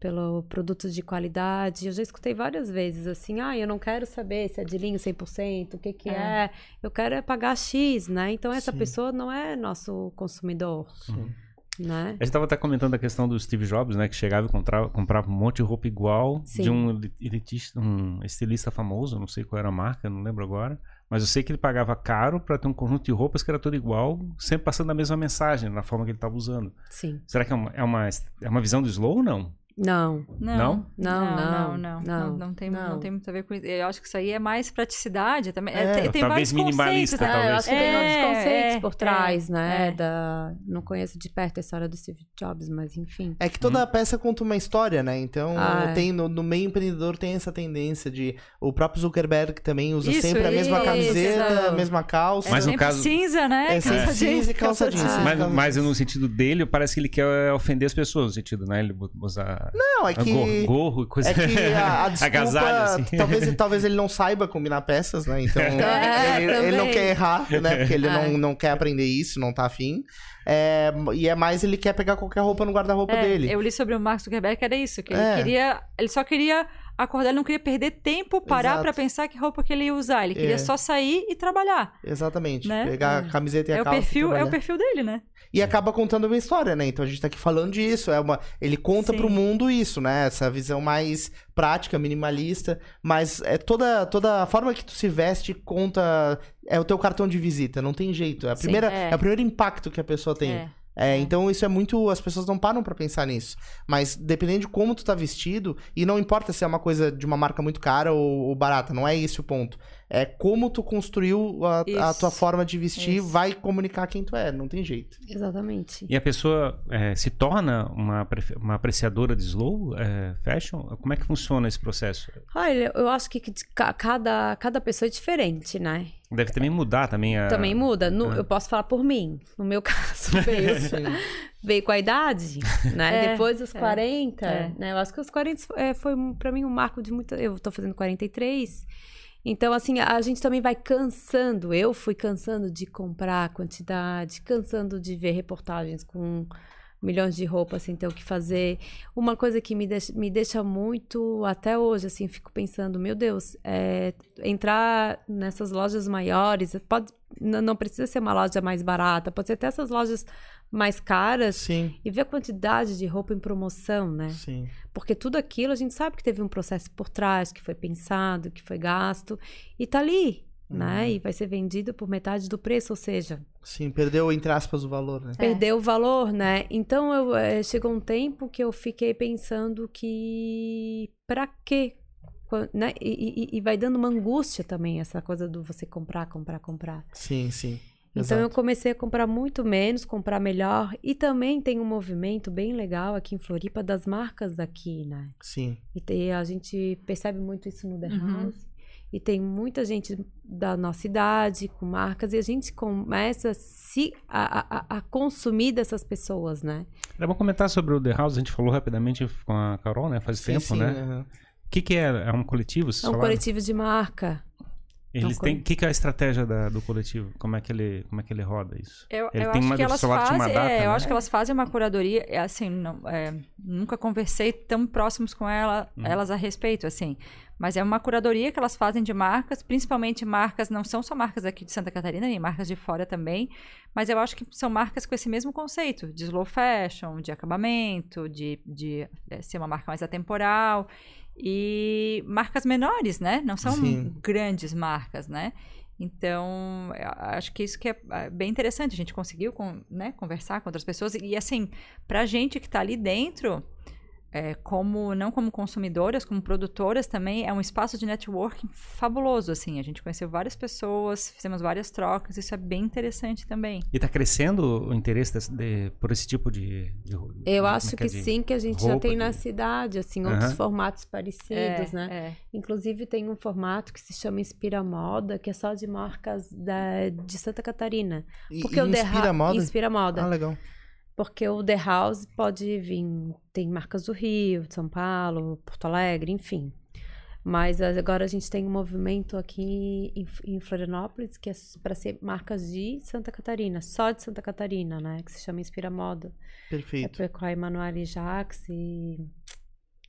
pelo produtos de qualidade. Eu já escutei várias vezes assim: "Ah, eu não quero saber se é de linho 100%, o que que é.
É.
Eu quero é pagar X", né? Então essa
Sim.
pessoa não é nosso consumidor.
Sim.
Né?
A gente tava até comentando a questão do Steve Jobs, né? Que chegava e comprava, comprava um monte de roupa igual
Sim.
de um elitista, um estilista famoso, não sei qual era a marca, não lembro agora. Mas eu sei que ele pagava caro para ter um conjunto de roupas que era tudo igual, sempre passando a mesma mensagem na forma que ele estava usando.
Sim.
Será que é uma, é uma, é uma visão do Slow ou não?
Não.
Não,
Não?
Não,
não,
não,
não,
não,
não, tem,
não.
não tem muito a ver com isso. Eu acho que isso aí é mais praticidade também. É,
É,
tem, tem
talvez minimalista,
conceitos, né?
talvez.
É, eu acho que tem
É,
outros conceitos
é,
por trás,
é,
né?
é.
Da... Não conheço de perto a história do Steve Jobs, mas enfim.
É que toda peça conta uma história, né? Então,
Ah, é.
tem, no, no meio empreendedor tem essa tendência de. O próprio Zuckerberg também usa
Isso,
sempre a mesma
isso.
camiseta, a mesma calça.
Mas no caso-
cinza, né?
É, cinza e calça jeans. Ah,
mas, mas no sentido dele, parece que ele quer ofender as pessoas, no sentido, né? Ele usar
Não, é que.
gorro, gorro e coisa
É que a, a desculpa,
agasalho, assim.
talvez, talvez ele não saiba combinar peças, né? Então,
É,
ele, ele não quer errar, né? Porque ele
É.
não, não quer aprender isso, não tá afim. É, e é mais ele quer pegar qualquer roupa no guarda-roupa
É,
dele.
Eu li sobre o Mark Zuckerberg que era isso, que
É.
ele queria. Ele só queria acordar, ele não queria perder tempo, parar pra pensar que roupa que ele ia usar. Ele queria
É.
só sair e trabalhar.
Exatamente.
Né?
Pegar a
É.
camiseta e a
É o
calça. e
perfil, é o perfil dele, né?
E acaba contando uma história, né? Então a gente tá aqui falando disso. É uma... Ele conta
Sim.
pro mundo isso, né? Essa visão mais prática, minimalista. Mas é toda, toda a forma que tu se veste conta. É o teu cartão de visita, não tem jeito. É, a
Sim,
primeira, é.
é.
o primeiro impacto que a pessoa tem.
É.
É, então isso é muito. As pessoas não param pra pensar nisso. Mas dependendo de como tu tá vestido, e não importa se é uma coisa de uma marca muito cara ou, ou barata, não é esse o ponto. É como tu construiu a, a tua forma de vestir,
Isso.
vai comunicar quem tu é, não tem jeito.
Exatamente.
E a pessoa é, se torna uma, uma apreciadora de slow é, fashion? Como é que funciona esse processo?
Olha, eu acho que cada, cada pessoa é diferente, né?
Deve também mudar também a...
Também muda. No-
Ah.
Eu posso falar por mim. No meu caso, veio, veio com a idade, né?
É,
Depois dos
é,
40,
é.
né? Eu acho que os 40 é, foi pra mim um marco de muita... Eu tô fazendo 43. Então, assim, a gente também vai cansando. Eu fui cansando de comprar quantidade, cansando de ver reportagens com milhões de roupas sem ter o que fazer. Uma coisa que me deixa, me deixa muito, até hoje, assim, fico pensando, meu Deus, é, entrar nessas lojas maiores, pode, não precisa ser uma loja mais barata, pode ser até essas lojas mais caras
Sim,
e ver a quantidade de roupa em promoção, né?
sim.
Porque tudo aquilo a gente sabe que teve um processo por trás, que foi pensado, que foi gasto, e tá ali, né? E vai ser vendido por metade do preço, ou seja,
Sim, perdeu, entre aspas, o valor, né?
perdeu o valor, né? Então eu, eh, chegou um tempo que eu fiquei pensando que pra quê? Né? E, e- e vai dando uma angústia também essa coisa do você comprar, comprar, comprar.
Sim, sim.
Então eu
Exato.
comecei a comprar muito menos, comprar melhor. E também tem um movimento bem legal aqui em Floripa das marcas daqui, né?
Sim.
E tem- a gente percebe muito isso no The
Uhum.
E tem muita gente da nossa idade com marcas e a gente começa a, se, a, a, a consumir dessas pessoas, né?
Era bom comentar sobre o The House, a gente falou rapidamente com a Carol, né? Faz
Sim,
tempo,
sim,
né? O que, que é? É um coletivo?
É um
falaram?
coletivo de marca.
Eles têm. O que, que é a estratégia da- do coletivo? Como é que ele, como é que ele roda isso?
Eu,
Ele
eu
tem
acho
uma-
que elas fazem,
data,
é, eu
né?
acho que elas fazem uma curadoria, é, assim, não, é, nunca conversei tão próximos com ela,
Uhum.
elas a respeito, assim, mas é uma curadoria que elas fazem de marcas, principalmente marcas, não são só marcas aqui de Santa Catarina, nem marcas de fora também, mas eu acho que são marcas com esse mesmo conceito, de slow fashion, de acabamento, de, de é, ser uma marca mais atemporal, e marcas menores, né? Não são
Sim.
grandes marcas, né? Então, acho que isso que é é bem interessante. A gente conseguiu con- né, conversar com outras pessoas. E, assim, pra gente que tá ali dentro, é, como não como consumidoras, como produtoras também, é um espaço de networking fabuloso, assim. A gente conheceu várias pessoas, fizemos várias trocas. Isso é bem interessante também.
E tá crescendo o interesse desse- de- por esse tipo de. de-
Eu
é
acho
é
que
de-
sim, que a gente já tem na
de-
cidade, assim, outros formatos parecidos,
é,
né?
é.
Inclusive tem um formato que se chama Inspira Moda, que é só de marcas da, de Santa Catarina.
E,
Porque
e
o The
inspira moda?
Inspira Moda.
Ah, legal.
Porque o The House pode vir, tem marcas do Rio, de São Paulo, Porto Alegre, enfim. Mas agora a gente tem um movimento aqui em, em Florianópolis que é para ser marcas de Santa Catarina, só de Santa Catarina, né? Que se chama Inspira Moda. É
Perfeito.
foi com a Emanuele Jax e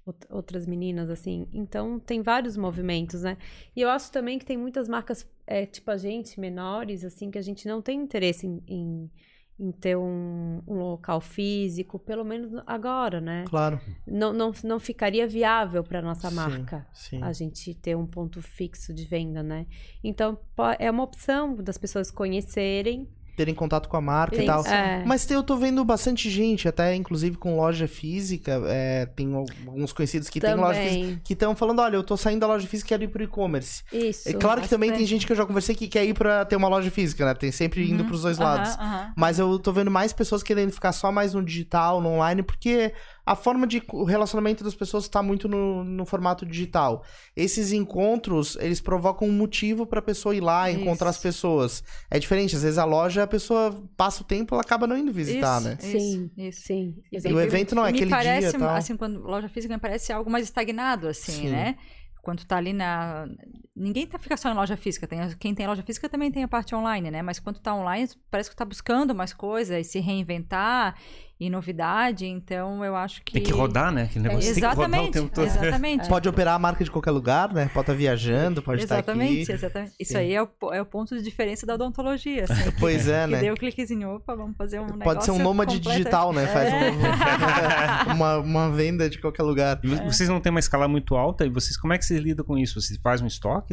out- outras meninas, assim. Então, tem vários movimentos, né? E eu acho também que tem muitas marcas, é, tipo a gente, menores, assim, que a gente não tem interesse em, em, em ter um, um local físico, pelo menos agora, né?
Claro.
Não, não, não ficaria viável para nossa
Sim,
marca
Sim.
a gente ter um ponto fixo de venda, né? Então é uma opção das pessoas conhecerem.
Terem contato com a marca e tal.
é.
Mas eu tô vendo bastante gente, até inclusive com loja física. é, tem alguns conhecidos que tem loja física.
também.
Que estão falando, olha, eu tô saindo da loja física e quero ir pro e-commerce.
Isso.
É claro que também tem gente que eu já conversei que quer ir pra ter uma loja física, né? Tem sempre indo
Uhum,
pros dois
aham,
lados.
aham.
Mas eu tô vendo mais pessoas querendo ficar só mais no digital, no online, porque a forma de o relacionamento das pessoas tá muito no, no formato digital. Esses encontros, eles provocam um motivo pra pessoa ir lá, encontrar as pessoas. É diferente, às vezes a loja, a pessoa passa o tempo, ela acaba não indo visitar,
Isso,
né?
Sim,
Isso.
sim.
E o evento não é
me
aquele
parece,
dia tal.
assim, quando loja física me parece algo mais estagnado, assim,
Sim.
né? Quando tá ali na. Ninguém tá, fica só em loja física. Tem, quem tem loja física também tem a parte online, né? Mas quando tá online, parece que tá buscando mais coisas e se reinventar e novidade. Então eu acho que.
Tem que rodar, né? Aquele negócio tem que rodar o
Exatamente.
tempo todo.
Exatamente.
Pode operar a marca de qualquer lugar, né? Pode estar viajando, pode
Exatamente,
estar aqui.
exatamente. Isso
Sim.
aí é o, é o ponto de diferença da odontologia. Assim,
Pois é,
que
né?
deu um cliquezinho, opa, vamos fazer um negócio.
Pode ser um nômade digital, né? Faz
É.
um- uma, uma venda de qualquer lugar.
E vo- Vocês não têm uma escala muito alta e vocês como é que vocês lidam com isso? Vocês fazem um estoque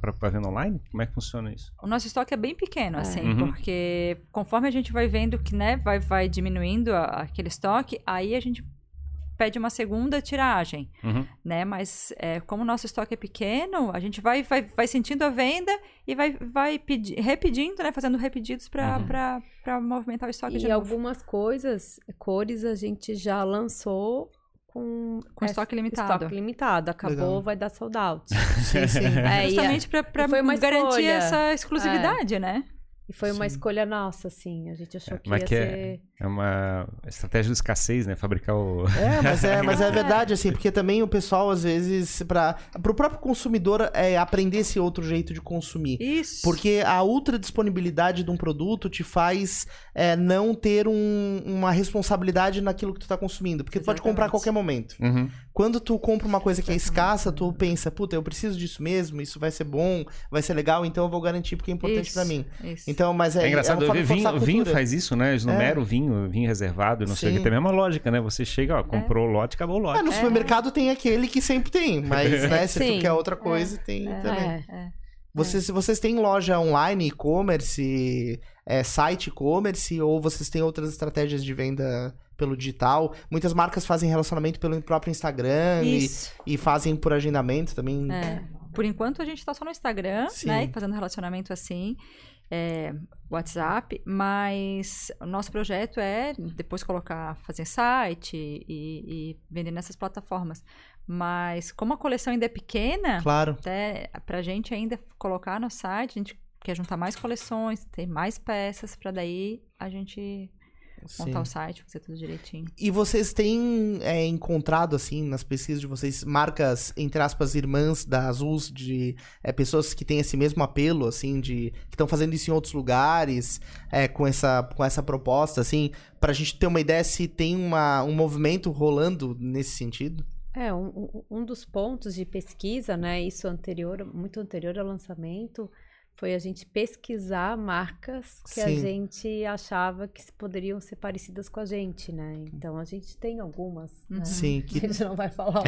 pra, pra venda online? Como é que funciona isso?
O nosso estoque é bem pequeno, assim,
Uhum.
porque conforme a gente vai vendo que, né, vai, vai diminuindo a- aquele estoque, aí a gente pede uma segunda tiragem,
Uhum.
né? Mas é, como o nosso estoque é pequeno, a gente vai, vai, vai sentindo a venda e vai, vai pedi- repedindo, né? Fazendo repedidos para
Uhum.
pra para movimentar o estoque de
E
novo.
algumas coisas, cores, a gente já lançou com,
Com
essa-
estoque limitado.
Estoque limitado. Acabou,
Legal.
vai dar sold out.
Sim, sim.
É, e,
Justamente para garantir
escolha.
essa exclusividade, né?
E foi uma
Sim.
escolha nossa, assim. A gente achou que
Mas
ia
que é-
ser...
É uma estratégia de escassez, né? Fabricar o.
É, mas é, mas é verdade, assim, porque também o pessoal, às vezes, para o próprio consumidor é aprender esse outro jeito de consumir.
Isso.
Porque a ultra disponibilidade de um produto te faz é, não ter um- uma responsabilidade naquilo que tu tá consumindo. Porque tu pode comprar a
Exatamente.
qualquer momento.
Uhum.
Quando tu compra uma coisa que é escassa, tu pensa, puta, eu preciso disso mesmo, isso vai ser bom, vai ser legal, então eu vou garantir porque é importante pra mim.
Isso.
Então, mas é,
É, engraçado,
de forçar
vinho, vinho faz isso, né? Eles numeram o vinho, vinho reservado, não sei o
Sim.
que. Tem a mesma lógica, né? Você chega, ó, comprou o lote, acabou o lote.
Ah, no supermercado tem aquele que sempre tem, mas né, se tu
Sim.
quer outra coisa, tem
É.
também.
É.
É.
Vocês, vocês têm loja online, e-commerce, é, site e-commerce, ou vocês têm outras estratégias de venda pelo digital? Muitas marcas fazem relacionamento pelo próprio Instagram e, e fazem por agendamento também.
É. Por enquanto a gente tá só no Instagram,
Sim.
né? Fazendo relacionamento assim. É, WhatsApp, mas o nosso projeto é depois colocar, fazer site e, e vender nessas plataformas. Mas como a coleção ainda é pequena,
Claro.
até pra gente ainda colocar no site, a gente quer juntar mais coleções, ter mais peças, pra daí a gente montar
Sim.
o site, fazer tudo direitinho.
E vocês têm é, encontrado, assim, nas pesquisas de vocês, marcas, entre aspas, irmãs da Azuls, de é, pessoas que têm esse mesmo apelo, assim, de que estão fazendo isso em outros lugares, é, com, essa, com essa proposta, assim, pra gente ter uma ideia se tem uma, um movimento rolando nesse sentido?
É, um, um- um dos pontos de pesquisa, né? Isso anterior, muito anterior ao lançamento, foi a gente pesquisar marcas que a
Sim.
gente achava que se- poderiam ser parecidas com a gente, né? Então a gente tem algumas. Né?
Uhum.
Sim,
A
que...
gente não vai falar.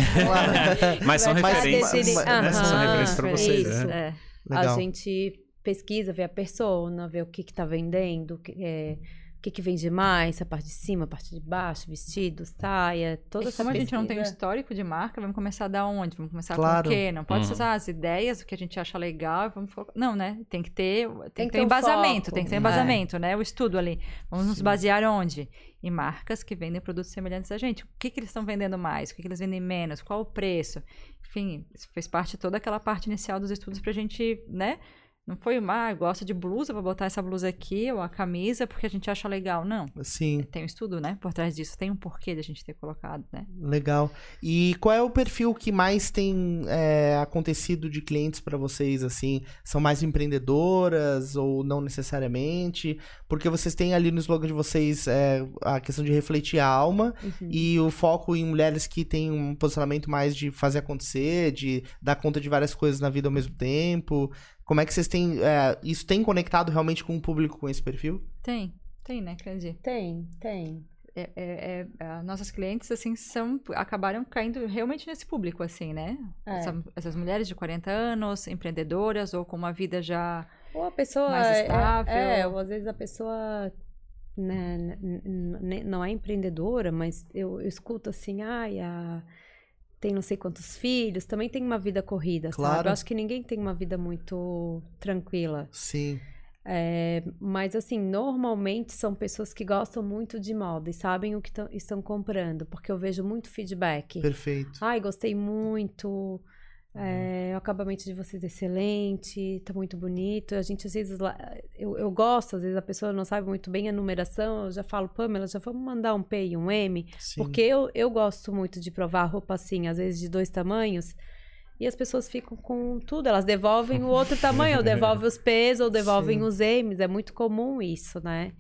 Mas são referências.
decidir-
Mas são referências pra vocês,
isso.
né?
É.
Legal.
A gente pesquisa, vê a persona, vê o que que tá vendendo, é, que que vende mais, a parte de cima, a parte de baixo, vestido, saia, toda
E
essa
como a gente não tem um histórico de marca, vamos começar da onde? Vamos começar
Claro.
com o quê? Não pode
Uhum.
ser usar as ideias, o que a gente acha legal, e vamos focar. Não, né? Tem que ter, tem, que ter
um
embasamento,
foco.
tem que ter
É.
embasamento, né? O estudo ali. Vamos nos
Sim.
basear onde? Em marcas que vendem produtos semelhantes a gente. O que, que eles estão vendendo mais? O que, que eles vendem menos? Qual o preço? Enfim, isso fez parte de toda aquela parte inicial dos estudos pra gente, né? Não foi uma, ah, eu gosto de blusa, vou botar essa blusa aqui, ou a camisa, porque a gente acha legal. Não.
Sim,
Tem um estudo, né? Por trás disso. Tem um porquê de a gente ter colocado, né?
legal. E qual é o perfil que mais tem é, acontecido de clientes pra vocês, assim? São mais empreendedoras ou não necessariamente? Porque vocês têm ali no slogan de vocês é, a questão de refletir a alma
Uhum.
e o foco em mulheres que têm um posicionamento mais de fazer acontecer, de dar conta de várias coisas na vida ao mesmo tempo. Como é que vocês têm. é, isso tem conectado realmente com o público com esse perfil?
Tem. Tem, né, Candy?
Tem, tem.
É, é, é, nossas clientes, assim, são, acabaram caindo realmente nesse público, assim, né?
É.
Essa- essas mulheres de 40 anos, empreendedoras ou com uma vida já...
Ou a pessoa
Mais
é-
estável.
É, ou às vezes a pessoa né, não é empreendedora, mas eu, eu escuto assim, ai, a- tem não sei quantos filhos, também tem uma vida corrida, sabe?
Claro.
Eu acho que ninguém tem uma vida muito tranquila.
Sim.
É, mas assim, normalmente são pessoas que gostam muito de moda e sabem o que tão- estão comprando, porque eu vejo muito feedback.
Perfeito.
Ai, gostei muito. É, o acabamento de vocês é excelente, tá muito bonito. A gente às vezes eu, eu gosto, às vezes a pessoa não sabe muito bem a numeração, eu já falo, Pamela, já vamos mandar um P e um M,
Sim.
porque eu, eu gosto muito de provar roupa assim, às vezes de dois tamanhos. E as pessoas ficam com tudo, elas devolvem o outro tamanho, ou devolvem os P's, ou devolvem
Sim.
os M's. É muito comum isso, né?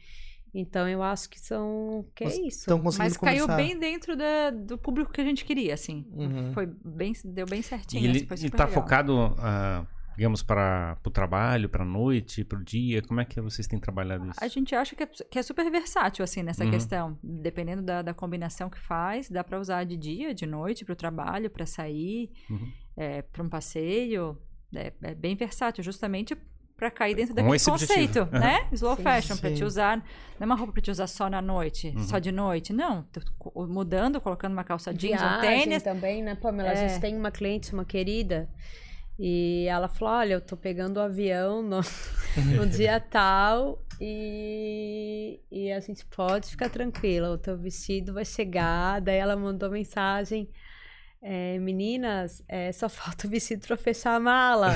Então eu acho que são. Que é isso.
Estão conseguindo
Mas caiu
começar.
bem dentro da- do público que a gente queria, assim.
Uhum.
Foi bem, deu bem certinho.
E ele
assim, foi
ele tá
legal.
focado, ah, digamos, para o trabalho, para noite, para o dia? Como é que vocês têm trabalhado isso?
A gente acha que é, que é super versátil, assim, nessa
Uhum.
questão. Dependendo da, da combinação que faz, dá pra usar de dia, de noite, pro trabalho, pra sair,
Uhum.
é, pra um passeio. É, é bem versátil, justamente pra cair dentro daquele conceito,
objetivo.
né? Slow
Sim,
fashion, pra
sim.
te usar. Não é uma roupa pra te usar só na noite,
Uhum.
só de noite. Não, mudando, colocando uma calça jeans, um
Viagem
tênis.
também, né, Pamela? A
É.
gente tem uma cliente, uma querida, e ela falou: Olha, eu tô pegando o avião no, no dia tal e, e a gente pode ficar tranquila, o teu vestido vai chegar. Daí ela mandou mensagem. É, meninas, é, só falta o vestido pra fechar a mala.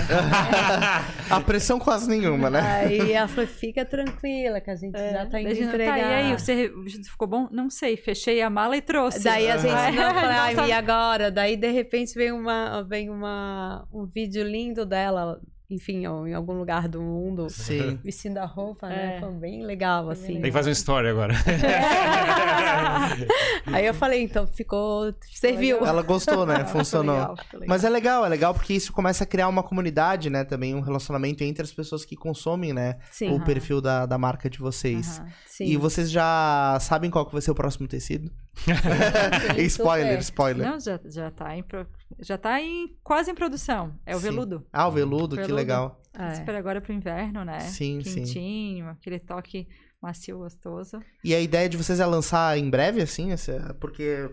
A pressão quase nenhuma, né?
Aí ela falou: fica tranquila, que a gente já tá indo
gente,
entregar.
Tá, e aí, você, o vestido ficou bom? Não sei, fechei a mala e trouxe.
Daí a gente não falou, ai,
nossa,
e agora? Daí de repente vem uma vem uma um vídeo lindo dela, enfim, ó, em algum lugar do mundo,
Sim.
vestindo a roupa, né?
É.
Foi bem legal, assim.
Tem que fazer uma história agora.
Aí eu falei, então ficou, serviu.
Ela gostou, né? Funcionou.
legal, legal.
Mas é legal, é legal porque isso começa a criar uma comunidade, né? Também um relacionamento entre as pessoas que consomem, né?
Sim,
O perfil da, da marca de vocês.
Sim.
E vocês já sabem qual que vai ser o próximo tecido? spoiler,
super.
spoiler.
Não, já, já tá em pro- já tá em quase em produção. É o
Sim.
veludo.
Ah, o veludo, que
Veludo.
legal.
É.
Espera agora pro inverno, né?
Sim, sim.
Aquele toque macio, gostoso.
E a ideia de vocês é lançar em breve, assim? essa- Porque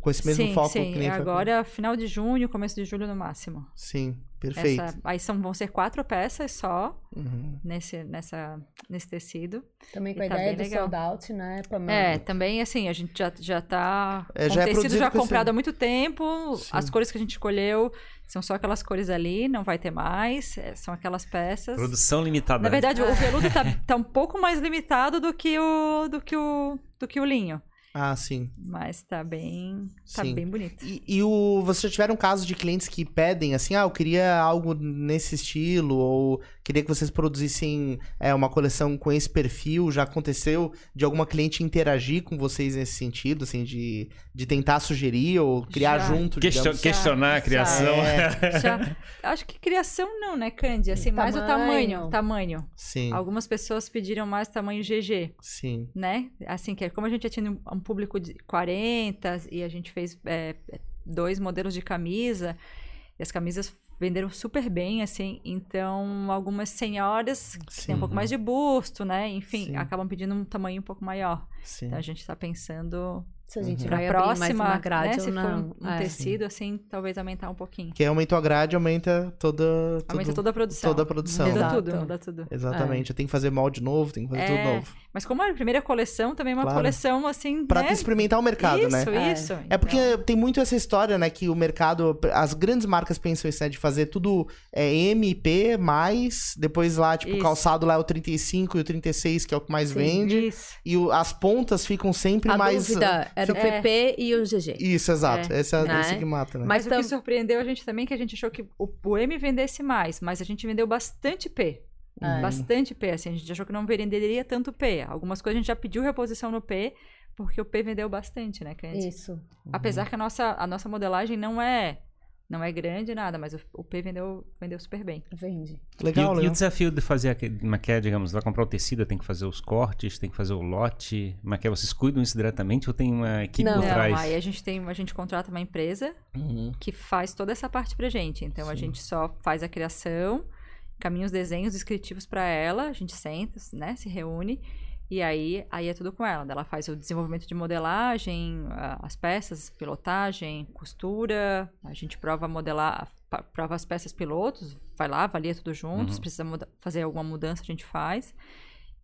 com esse mesmo
sim,
foco
sim.
que nem foi-
agora final de junho, começo de julho no máximo.
Sim, perfeito.
Essa- aí são, vão ser quatro peças só
Uhum.
nesse, nessa, nesse tecido.
Também com
E
a
tá
ideia do
legal.
sold out, né, Pamela?
É, também assim, a gente já, já tá
É,
com
já é
tecido já
com esse-
comprado há muito tempo.
Sim.
As cores que a gente escolheu são só aquelas cores ali, não vai ter mais. é, são aquelas peças.
Produção limitada.
Na verdade, o veludo tá, tá um pouco mais limitado do que o do que o do que o linho,
Ah, sim.
mas tá bem tá
Sim.
bem bonito.
E, e o, vocês já tiveram casos de clientes que pedem assim, ah, eu queria algo nesse estilo, ou queria que vocês produzissem é, uma coleção com esse perfil. Já aconteceu de alguma cliente interagir com vocês nesse sentido, assim, de, de tentar sugerir ou criar
Já.
junto,
Question- questionar a
Já.
criação.
É,
Já, acho que criação não, né, Candy? Assim, mais o
Tamanho.
tamanho, tamanho.
sim,
Algumas pessoas pediram mais tamanho GG.
sim.
né? Assim, que é como a gente já tinha um, um público de 40 e a gente fez é, dois modelos de camisa, e as camisas venderam super bem, assim. Então, algumas senhoras que têm um pouco mais de busto, né? Enfim,
Sim.
acabam pedindo um tamanho um pouco maior.
Sim.
Então, a gente tá pensando
Se a gente
Uhum.
pra
vai abrir mais
próxima,
uma grade
né?
ou
Se for
não.
um, um
É.
tecido, assim, talvez aumentar um pouquinho.
Que aumentou a grade, aumenta toda,
Aumenta
tudo-
toda a produção.
toda a produção.
Muda
Exato.
tudo, muda tudo.
Exatamente. Tem que fazer molde novo, tem que fazer
É,
tudo novo.
Mas como a primeira coleção, também é uma
Claro.
coleção, assim,
Pra
né?
experimentar o mercado,
isso,
né?
Isso,
É porque
Então,
tem muito essa história, né? Que o mercado. As grandes marcas pensam isso, né? De fazer tudo é, M, P, mais. Depois lá, tipo, o
Isso.
calçado lá é o 35 e o 36, que é o que mais
Sim.
vende.
Isso.
E o- as pontas ficam sempre
A
mais.
dúvida era o
É.
PP e o GG.
Isso, exato.
É.
Esse é
Né?
esse que mata, né?
Mas
Mas
o que surpreendeu a gente também é que a gente achou que o, M vendesse mais, mas a gente vendeu bastante P.
É.
Bastante P, assim, a gente achou que não venderia tanto P. Algumas coisas a gente já pediu reposição no P, porque o P vendeu bastante, né, Candy?
Isso.
Apesar que a nossa, a nossa modelagem não é Não é grande nada, mas o, P vendeu, vendeu super bem.
Vende.
E,
Legal,
o- e o desafio de fazer aquele maquete, digamos, vai comprar o tecido, tem que fazer os cortes, tem que fazer o lote. Maquete, vocês cuidam isso diretamente ou tem uma equipe
Não.
por
Não,
trás?
aí a gente tem, a gente contrata uma empresa
Uhum.
que faz toda essa parte pra gente. Então a
Sim.
gente só faz a criação, caminha os desenhos descritivos pra ela, a gente senta, né, se reúne e aí aí é tudo com ela. Ela faz o desenvolvimento de modelagem, as peças, pilotagem, costura, a gente prova modelar, prova as peças pilotos, vai lá, avalia tudo junto,
Uhum.
se precisa muda- fazer alguma mudança a gente faz.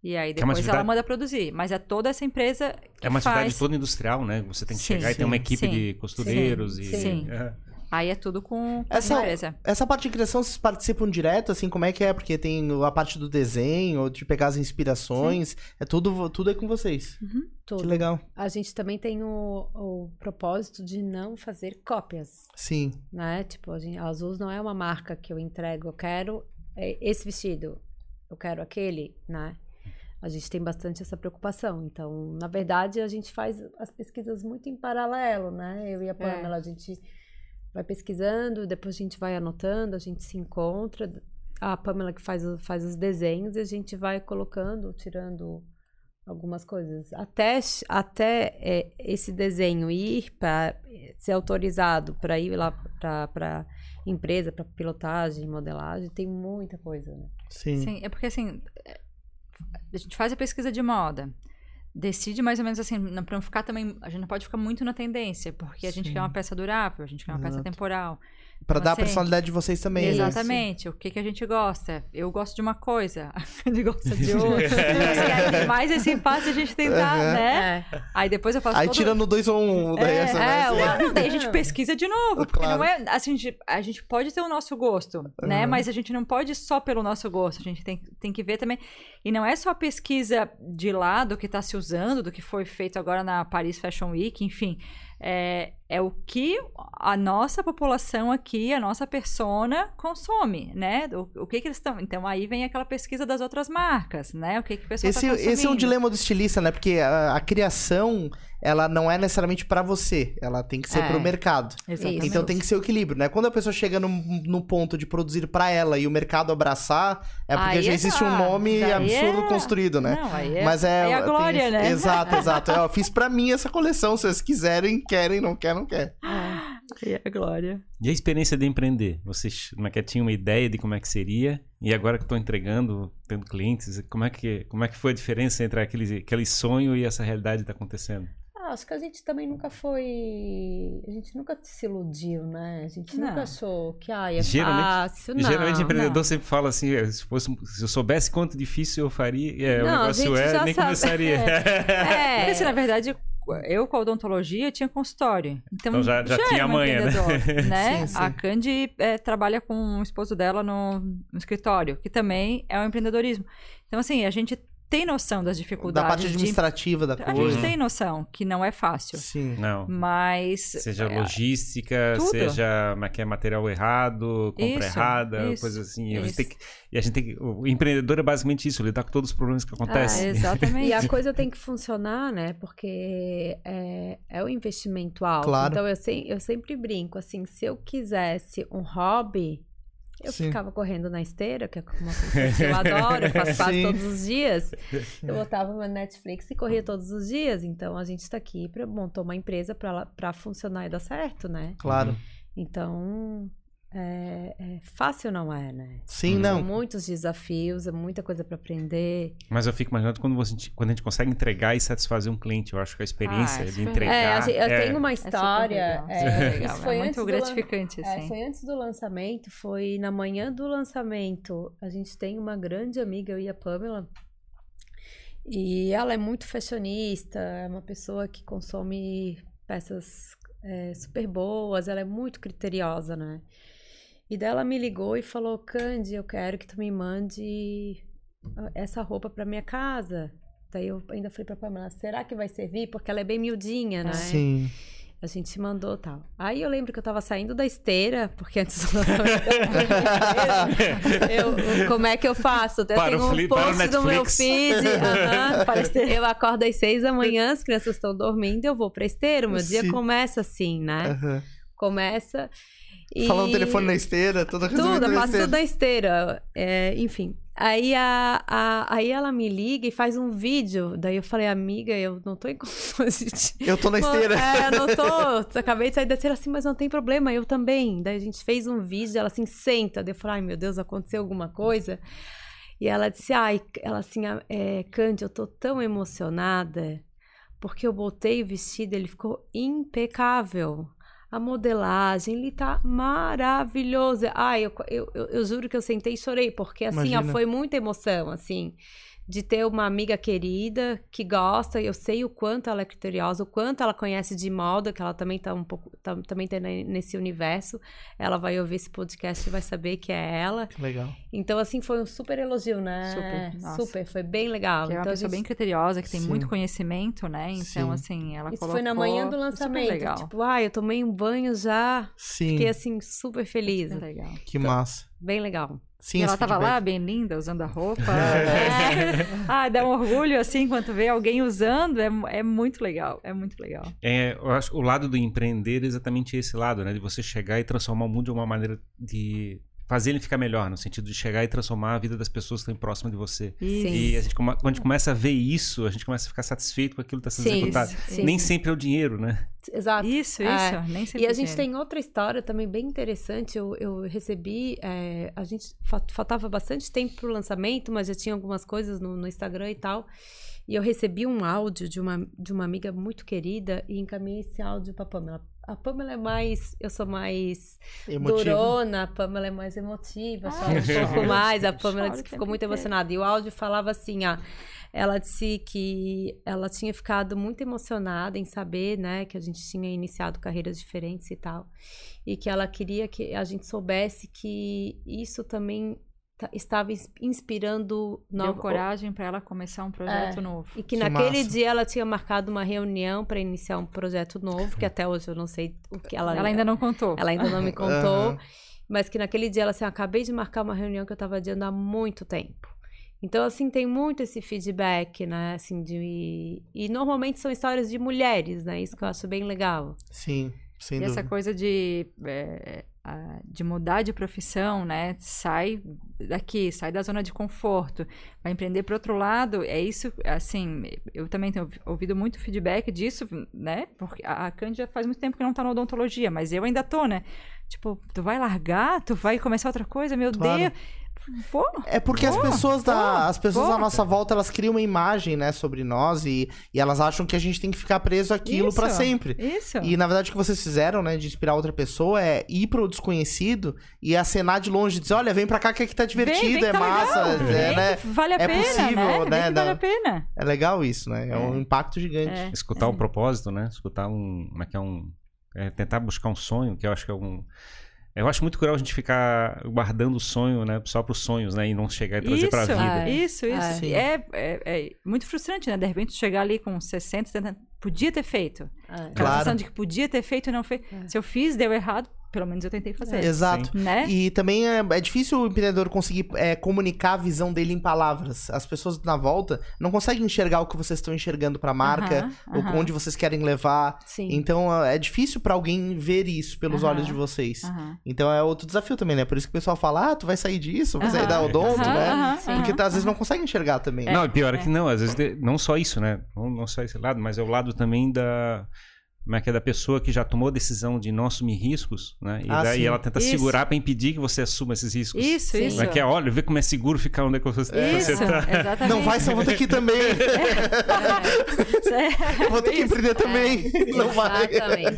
E aí
é
depois ela
atividade-
manda produzir, mas é toda essa empresa que
É uma atividade
faz.
toda industrial, né? Você tem que
Sim,
chegar e ter uma
sim,
equipe
sim,
de costureiros
sim,
e.
sim.
É.
Aí é tudo com,
Essa-
a empresa.
Essa parte de criação, vocês participam direto, assim, como é que é? Porque tem a parte do desenho, de pegar as inspirações, é tudo, tudo é com vocês. Que
Tudo.
legal.
A gente também tem o, o propósito de não fazer cópias,
Sim.
né? Tipo, a, gente, a Azul não é uma marca que eu entrego, eu quero é, esse vestido, eu quero aquele, né? A gente tem bastante essa preocupação. Então, na verdade, a gente faz as pesquisas muito em paralelo, né? Eu e a Pamela, a gente vai pesquisando, depois a gente vai anotando, a gente se encontra. A Pamela que faz, faz os desenhos e a gente vai colocando, tirando algumas coisas. Até, até é, esse desenho ir para ser autorizado para ir lá para empresa, para pilotagem, modelagem, tem muita coisa, né?
Sim.
Sim, é porque assim, é, a gente faz a pesquisa de moda, decide mais ou menos assim, pra não ficar também, a gente não pode ficar muito na tendência, porque a gente
Sim.
quer uma peça durável, a gente quer uma peça
Exato.
temporal.
Pra dar a personalidade de vocês também. é
Exatamente, o que, que a gente gosta. Eu gosto de uma coisa, a gente gosta de outra. Assim, aí tem mais esse impasse a gente tentar,
Aham.
né?
É.
Aí depois eu faço
Aí
todo...
tira no 2 ou 1. Um, daí
É,
essa,
é,
né?
o- não, daí a gente pesquisa de novo, porque
Claro.
não é, assim, a gente, a gente pode ter o nosso gosto, né,
Uhum.
mas a gente não pode só pelo nosso gosto, a gente tem, tem que ver também, e não é só a pesquisa de lá do que está se usando, do que foi feito agora na Paris Fashion Week, enfim, é, é o que a nossa população aqui, a nossa persona consome, né, o, o que que eles estão, então aí vem aquela pesquisa das outras marcas, né, o que que o pessoal
Esse,
tá
esse é um dilema do estilista, né? Porque a, a criação, ela não é necessariamente pra você. Ela tem que ser
É.
pro mercado.
Exatamente.
Então tem que ser o equilíbrio, né? Quando a pessoa chega no, no ponto de produzir pra ela e o mercado abraçar, é porque
Aí
já
é
existe um nome
Daí
absurdo
é-
construído, né?
Não, aí é,
Mas é.
aí é a
tem
glória,
esse-
né?
Exato, exato. É, Eu fiz pra mim essa coleção. Se vocês quiserem, querem, não quer, não quer.
Aí é a glória.
E a experiência de empreender? Vocês como é que tinham uma ideia de como é que seria? E agora que estão entregando, tendo clientes, como é que, como é que foi a diferença entre aquele, aquele sonho e essa realidade que está acontecendo?
Ah, acho que a gente também nunca foi. A gente nunca se iludiu, né? A gente
Não.
nunca achou que ah, é
Geralmente-
fácil. Não,
Geralmente o empreendedor
não.
sempre fala assim, eh, se, fosse, se eu soubesse quanto difícil eu faria, é, o
Não, a
negócio
gente
é,
já
nem
sabe.
começaria.
É.
Porque, assim, na verdade, eu com a odontologia tinha consultório. Então,
Então já- já
era
tinha
um
manha, né?
né?
Sim, sim.
A Candy eh, trabalha com o esposo dela no, no escritório, que também é um empreendedorismo. Então, assim, a gente tem noção das
Da
dificuldades.
parte
de-
administrativa da
A
coisa.
gente tem noção que não é fácil.
Sim.
Não.
Mas.
Seja
é,
logística,
tudo.
seja é é, material errado, compra
Isso,
errada,
isso,
coisa assim. E a, gente
isso.
tem que, e a gente tem que. O empreendedor é basicamente isso, lidar com todos os problemas que acontecem.
Ah, exatamente.
E a coisa tem que funcionar, né? Porque é, é um investimento alto.
Claro.
Então eu, sem- eu sempre brinco, assim, se eu quisesse um hobby, eu
Sim.
ficava correndo na esteira, que é uma coisa que eu adoro, eu faço quase todos os dias. Eu botava uma Netflix e corria todos os dias. Então a gente tá aqui para montar uma empresa para funcionar e dar certo, né?
Claro.
Então é, é fácil não é, né?
Sim,
Hum.
São
não.
muitos desafios, é muita coisa para aprender.
Mas eu fico imaginando quando, você, quando a gente consegue entregar e satisfazer um cliente. Eu acho que a experiência
Ah, é
de entregar.
É, gente- eu
é-
tenho uma
É
história. é, foi antes
muito
lan-
gratificante, assim.
foi antes do lançamento, foi na manhã do lançamento. A gente tem uma grande amiga, eu e a Pamela. E ela é muito fashionista, é uma pessoa que consome peças é, super boas, ela é muito criteriosa, né? E dela me ligou e falou: Candy, eu quero que tu me mande ah, essa roupa pra minha casa. Daí eu ainda falei pra Pamela: será que vai servir? Porque ela é bem miudinha, né?
Sim.
A gente mandou tal. Aí eu lembro que eu tava saindo da esteira, porque antes do lançamento eu, eu- como é que eu faço? Eu
Para
tenho um
para
post no meu feed. aham, para a esteira. eu acordo às seis da manhã, as crianças estão dormindo, eu vou pra esteira. O meu dia
Sim.
começa assim, né? Começa. E-
Falando telefone na esteira, toda
Tudo, eu faço tudo na esteira. É, enfim. Aí, a, a- aí ela me liga e faz um vídeo. Daí eu falei, amiga, eu não tô em condições de.
Eu tô na esteira.
É, eu não tô. Acabei de sair da esteira assim, mas não tem problema, eu também. Daí a gente fez um vídeo, ela assim, senta. Daí eu falei, ai meu Deus, aconteceu alguma coisa. E ela disse, ai, ela assim, é, Candy, eu tô tão emocionada porque eu botei o vestido, ele ficou impecável. A modelagem, ele tá maravilhoso. Ai, eu, eu, eu, eu juro que eu sentei e chorei, porque assim, ó, foi muita emoção, assim, de ter uma amiga querida que gosta, eu sei o quanto ela é criteriosa, o quanto ela conhece de moda, que ela também tá um pouco, tá, também tá ne- nesse universo. Ela vai ouvir esse podcast e vai saber que é ela.
Que legal.
Então, assim, foi um super elogio, né?
Super, nossa.
Super, foi bem legal.
Que é uma
então,
pessoa
gente-
bem criteriosa, que tem
Sim.
muito conhecimento, né? Então,
Sim.
assim, ela
Isso
colocou...
foi na manhã do
super
lançamento.
legal.
Tipo, ai, eu tomei um banho já.
Sim.
Fiquei assim, super feliz.
Super legal.
Que massa.
Bem legal.
Sim,
ela
esse
tava
feedback.
lá, bem linda, usando a roupa. É. Ah, dá um orgulho, assim, quando vê alguém usando. É, é muito legal, é muito legal.
É, eu acho o lado do empreender é exatamente esse lado, né? De você chegar e transformar o mundo de uma maneira de fazer ele ficar melhor, no sentido de chegar e transformar a vida das pessoas que estão próximas de você.
Sim.
E a gente, quando a gente começa a ver isso, a gente começa a ficar satisfeito com aquilo que está sendo
Sim,
executado.
sim.
Nem sempre é o dinheiro, né?
Exato.
Isso,
É.
isso. Nem sei
E a
por
gente
quê.
tem outra história também bem interessante. Eu, eu recebi. é, a gente fa- faltava bastante tempo pro lançamento, mas já tinha algumas coisas no, no Instagram e tal. E eu recebi um áudio de uma, de uma amiga muito querida e encaminhei esse áudio pra Pamela. A Pamela é mais. Eu sou mais
Emotivo.
durona, a Pamela é mais emotiva,
Ah,
chora um pouco mais. A Pamela disse que ficou muito emocionada. E o áudio falava assim: ah, ela disse que ela tinha ficado muito emocionada em saber, né, que a gente tinha iniciado carreiras diferentes e tal. E que ela queria que a gente soubesse que isso também ta- estava ins- inspirando
Deu
nova-
coragem pra ela começar um projeto
É.
novo.
e que,
Que
naquele
massa.
dia ela tinha marcado uma reunião para iniciar um projeto novo, que até hoje eu não sei o que ela
Ela ainda não contou.
ela ainda não me contou,
Aham.
mas que naquele dia ela assim, acabei de marcar uma reunião que eu estava adiando há muito tempo. Então, assim, tem muito esse feedback, né, assim, de... E normalmente são histórias de mulheres, né, isso que eu acho bem legal.
Sim, sem
E essa
dúvida.
coisa de, é, de mudar de profissão, né? Sai daqui, sai da zona de conforto, vai empreender para outro lado. É isso, assim, eu também tenho ouvi- ouvido muito feedback disso, né? Porque a a Cândida faz muito tempo que não tá na odontologia, mas eu ainda tô, né? Tipo, tu vai largar? Tu vai começar outra coisa? Meu
Claro.
Deus! Vou.
É porque as pessoas da, as pessoas à nossa volta, elas criam uma imagem, né, sobre nós e, e elas acham que a gente tem que ficar preso àquilo pra
Isso,
sempre.
Isso.
E na verdade o que vocês fizeram, né, de inspirar outra pessoa é ir pro desconhecido e acenar de longe, dizer, olha, vem pra cá que aqui tá divertido,
Vem, vem que
é
tá
massa,
legal.
é,
Vem
né?
vale a
é
pena,
possível,
né?
né,
Vem que vale a pena.
É legal isso, né? É, um
É.
impacto gigante.
É.
Escutar o propósito, né? Escutar um. Como é que é um. é, tentar buscar um sonho, que eu acho que é um. Eu acho muito cruel a gente ficar guardando o sonho, né? Só para os sonhos, né? E não chegar e trazer
Isso,
pra vida.
É.
isso, isso.
Sim.
É, é, é muito frustrante, né? De repente chegar ali com 60, 70, podia ter feito.
É.
Aquela
Claro.
sensação de que podia ter feito e não fez.
É.
Se eu fiz, deu errado, pelo menos eu tentei fazer.
Exato.
Né?
E também é, é difícil o empreendedor conseguir é, comunicar a visão dele em palavras. As pessoas na volta não conseguem enxergar o que vocês estão enxergando pra marca,
Aham,
ou
aham.
onde vocês querem levar.
Sim.
Então é difícil pra alguém ver isso pelos
Aham.
olhos de vocês. Então é outro desafio também, né? Por isso que o pessoal fala, ah, tu vai sair disso, vai sair da odonto, né? Porque
aham,
às vezes não consegue enxergar também.
Não, e pior é
é.
que não, às vezes não só isso, né? Não, não só esse lado, mas é o lado também da. Como é que é da pessoa que já tomou a decisão de não assumir riscos, né? E
Ah,
daí
sim.
ela tenta
Isso.
segurar pra impedir que você assuma esses riscos.
Isso,
Sim.
isso.
Como é que é? Olha, vê como é seguro ficar onde é que você, você
Isso,
tá.
exatamente.
Não vai, eu vou ter que ir também.
É,
eu vou ter que empreender também. Não vai.
Exatamente.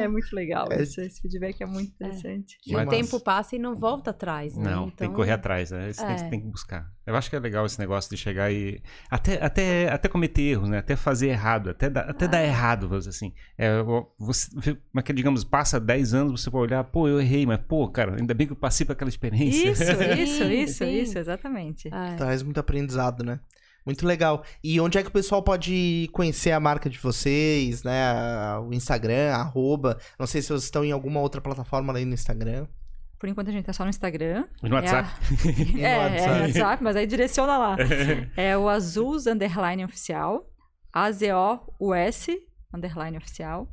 É muito legal.
É.
Esse, esse feedback é muito interessante.
E
Mas-
o tempo passa e não volta atrás, né?
Não, tem
Então,
que correr atrás, né? Tem,
é.
tem que buscar. Eu acho que é legal esse negócio de chegar e. Até, até, até cometer erros, né? Até fazer errado, até, dar- até
Ah.
dar errado, vamos dizer assim. É, você, é que, digamos, passa 10 anos, você vai olhar, pô, eu errei, mas, pô, cara, ainda bem que eu passei por aquela experiência.
Isso, isso, isso, isso, exatamente.
É.
Traz muito aprendizado, né? Muito legal. E onde é que o pessoal pode conhecer a marca de vocês, né? A- O Instagram, arroba. Não sei se vocês estão em alguma outra plataforma além do Instagram.
Por enquanto a gente tá só no Instagram.
E no WhatsApp.
E
É,
no
é,
WhatsApp.
no WhatsApp, mas aí direciona lá. É o Azuls Underline Oficial. A-Z-O-U-S Underline Oficial.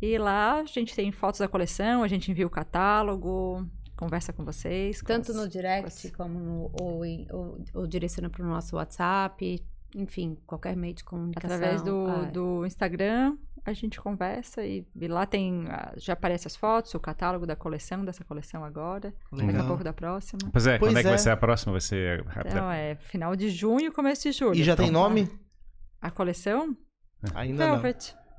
E lá a gente tem fotos da coleção, a gente envia o catálogo, conversa com vocês. com
Tanto
as-
no direct
as-
como no, ou, em- ou, ou direciona para o nosso WhatsApp. Enfim, qualquer meio de comunicação.
Através do,
Ah,
do Instagram, a gente conversa e, e lá tem. ah, Já aparece as fotos, o catálogo da coleção, dessa coleção agora. Daqui a
Legal.
pouco da próxima.
Pois é,
Pois
quando é que
é.
vai ser a próxima? Vai ser rápida.
Então é final de junho, começo de julho.
E já tem
Então,
nome?
A coleção?
Ainda não.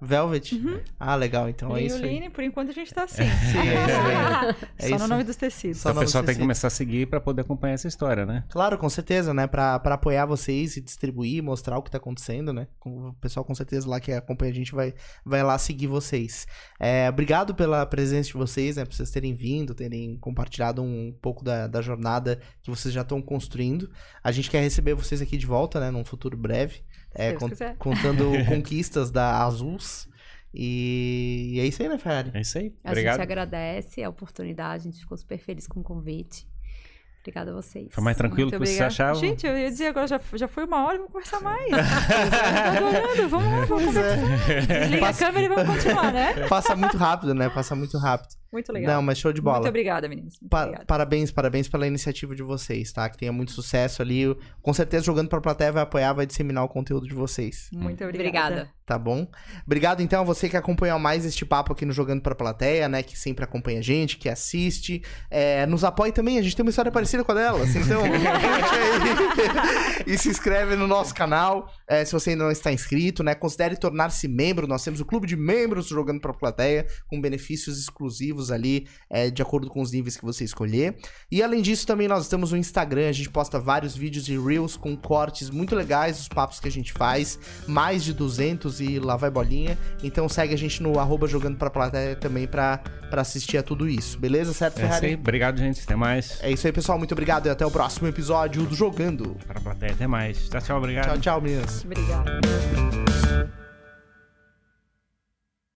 Velvet.
Velvet? Ah, legal. Então é
e
isso
o
aí.
Line, por enquanto a gente tá assim.
Sim, é isso aí. É
Só
isso.
no nome dos tecidos.
Só
Então o pessoal tem que começar a seguir pra poder acompanhar essa história, né?
Claro, com certeza, né? Pra, pra apoiar vocês e distribuir, mostrar o que tá acontecendo, né? O pessoal com certeza lá que acompanha a gente vai, vai lá seguir vocês. É, obrigado pela presença de vocês, né? Por vocês terem vindo, terem compartilhado um pouco da, da jornada que vocês já estão construindo. A gente quer receber vocês aqui de volta, né? Num futuro breve. É,
Deus
con-
quiser.
contando conquistas da Azuls. E, e é isso aí, né, Ferrari?
É isso aí.
A
Obrigado.
gente agradece a oportunidade, a gente ficou super feliz com o convite. Obrigada a vocês.
Foi mais tranquilo
Muito
que você
obrigada.
achava?
Gente, eu ia dizer agora, já, já foi uma hora, vamos conversar mais. Tá adorando, vamos lá, vamos
é.
conversar. Desliga a câmera e vamos continuar, né?
Passa muito rápido, né? Passa muito rápido.
Muito legal.
Não, mas show de bola.
Muito obrigada, meninos. Muito
Pa-
obrigada.
parabéns, parabéns pela iniciativa de vocês, tá? Que tenha muito sucesso ali. Com certeza, jogando pra plateia, vai apoiar, vai disseminar o conteúdo de vocês.
Muito obrigada.
Obrigada.
Tá bom? Obrigado, então, a você que acompanhou mais este papo aqui no Jogando pra Plateia, né? Que sempre acompanha a gente, que assiste. É, nos apoie também, a gente tem uma história parecida com a delas. Então, curte aí. e se inscreve no nosso canal. é, se você ainda não está inscrito, né? Considere tornar-se membro. Nós temos o clube de membros do Jogando pra Plateia, com benefícios exclusivos ali, é, de acordo com os níveis que você escolher. E além disso, também nós temos o Instagram, a gente posta vários vídeos e reels com cortes muito legais dos papos que a gente faz, mais de 200 e lá vai bolinha. Então segue a gente no arroba jogando pra plateia também pra, pra assistir a tudo isso, beleza? Certo,
É isso
Ferrari?
aí. Obrigado, gente. Até mais.
É isso aí, pessoal. Muito obrigado e até o próximo episódio do Jogando.
Para a plateia, até mais. Tchau, tchau. Obrigado.
Tchau, tchau, meninas.
Obrigada.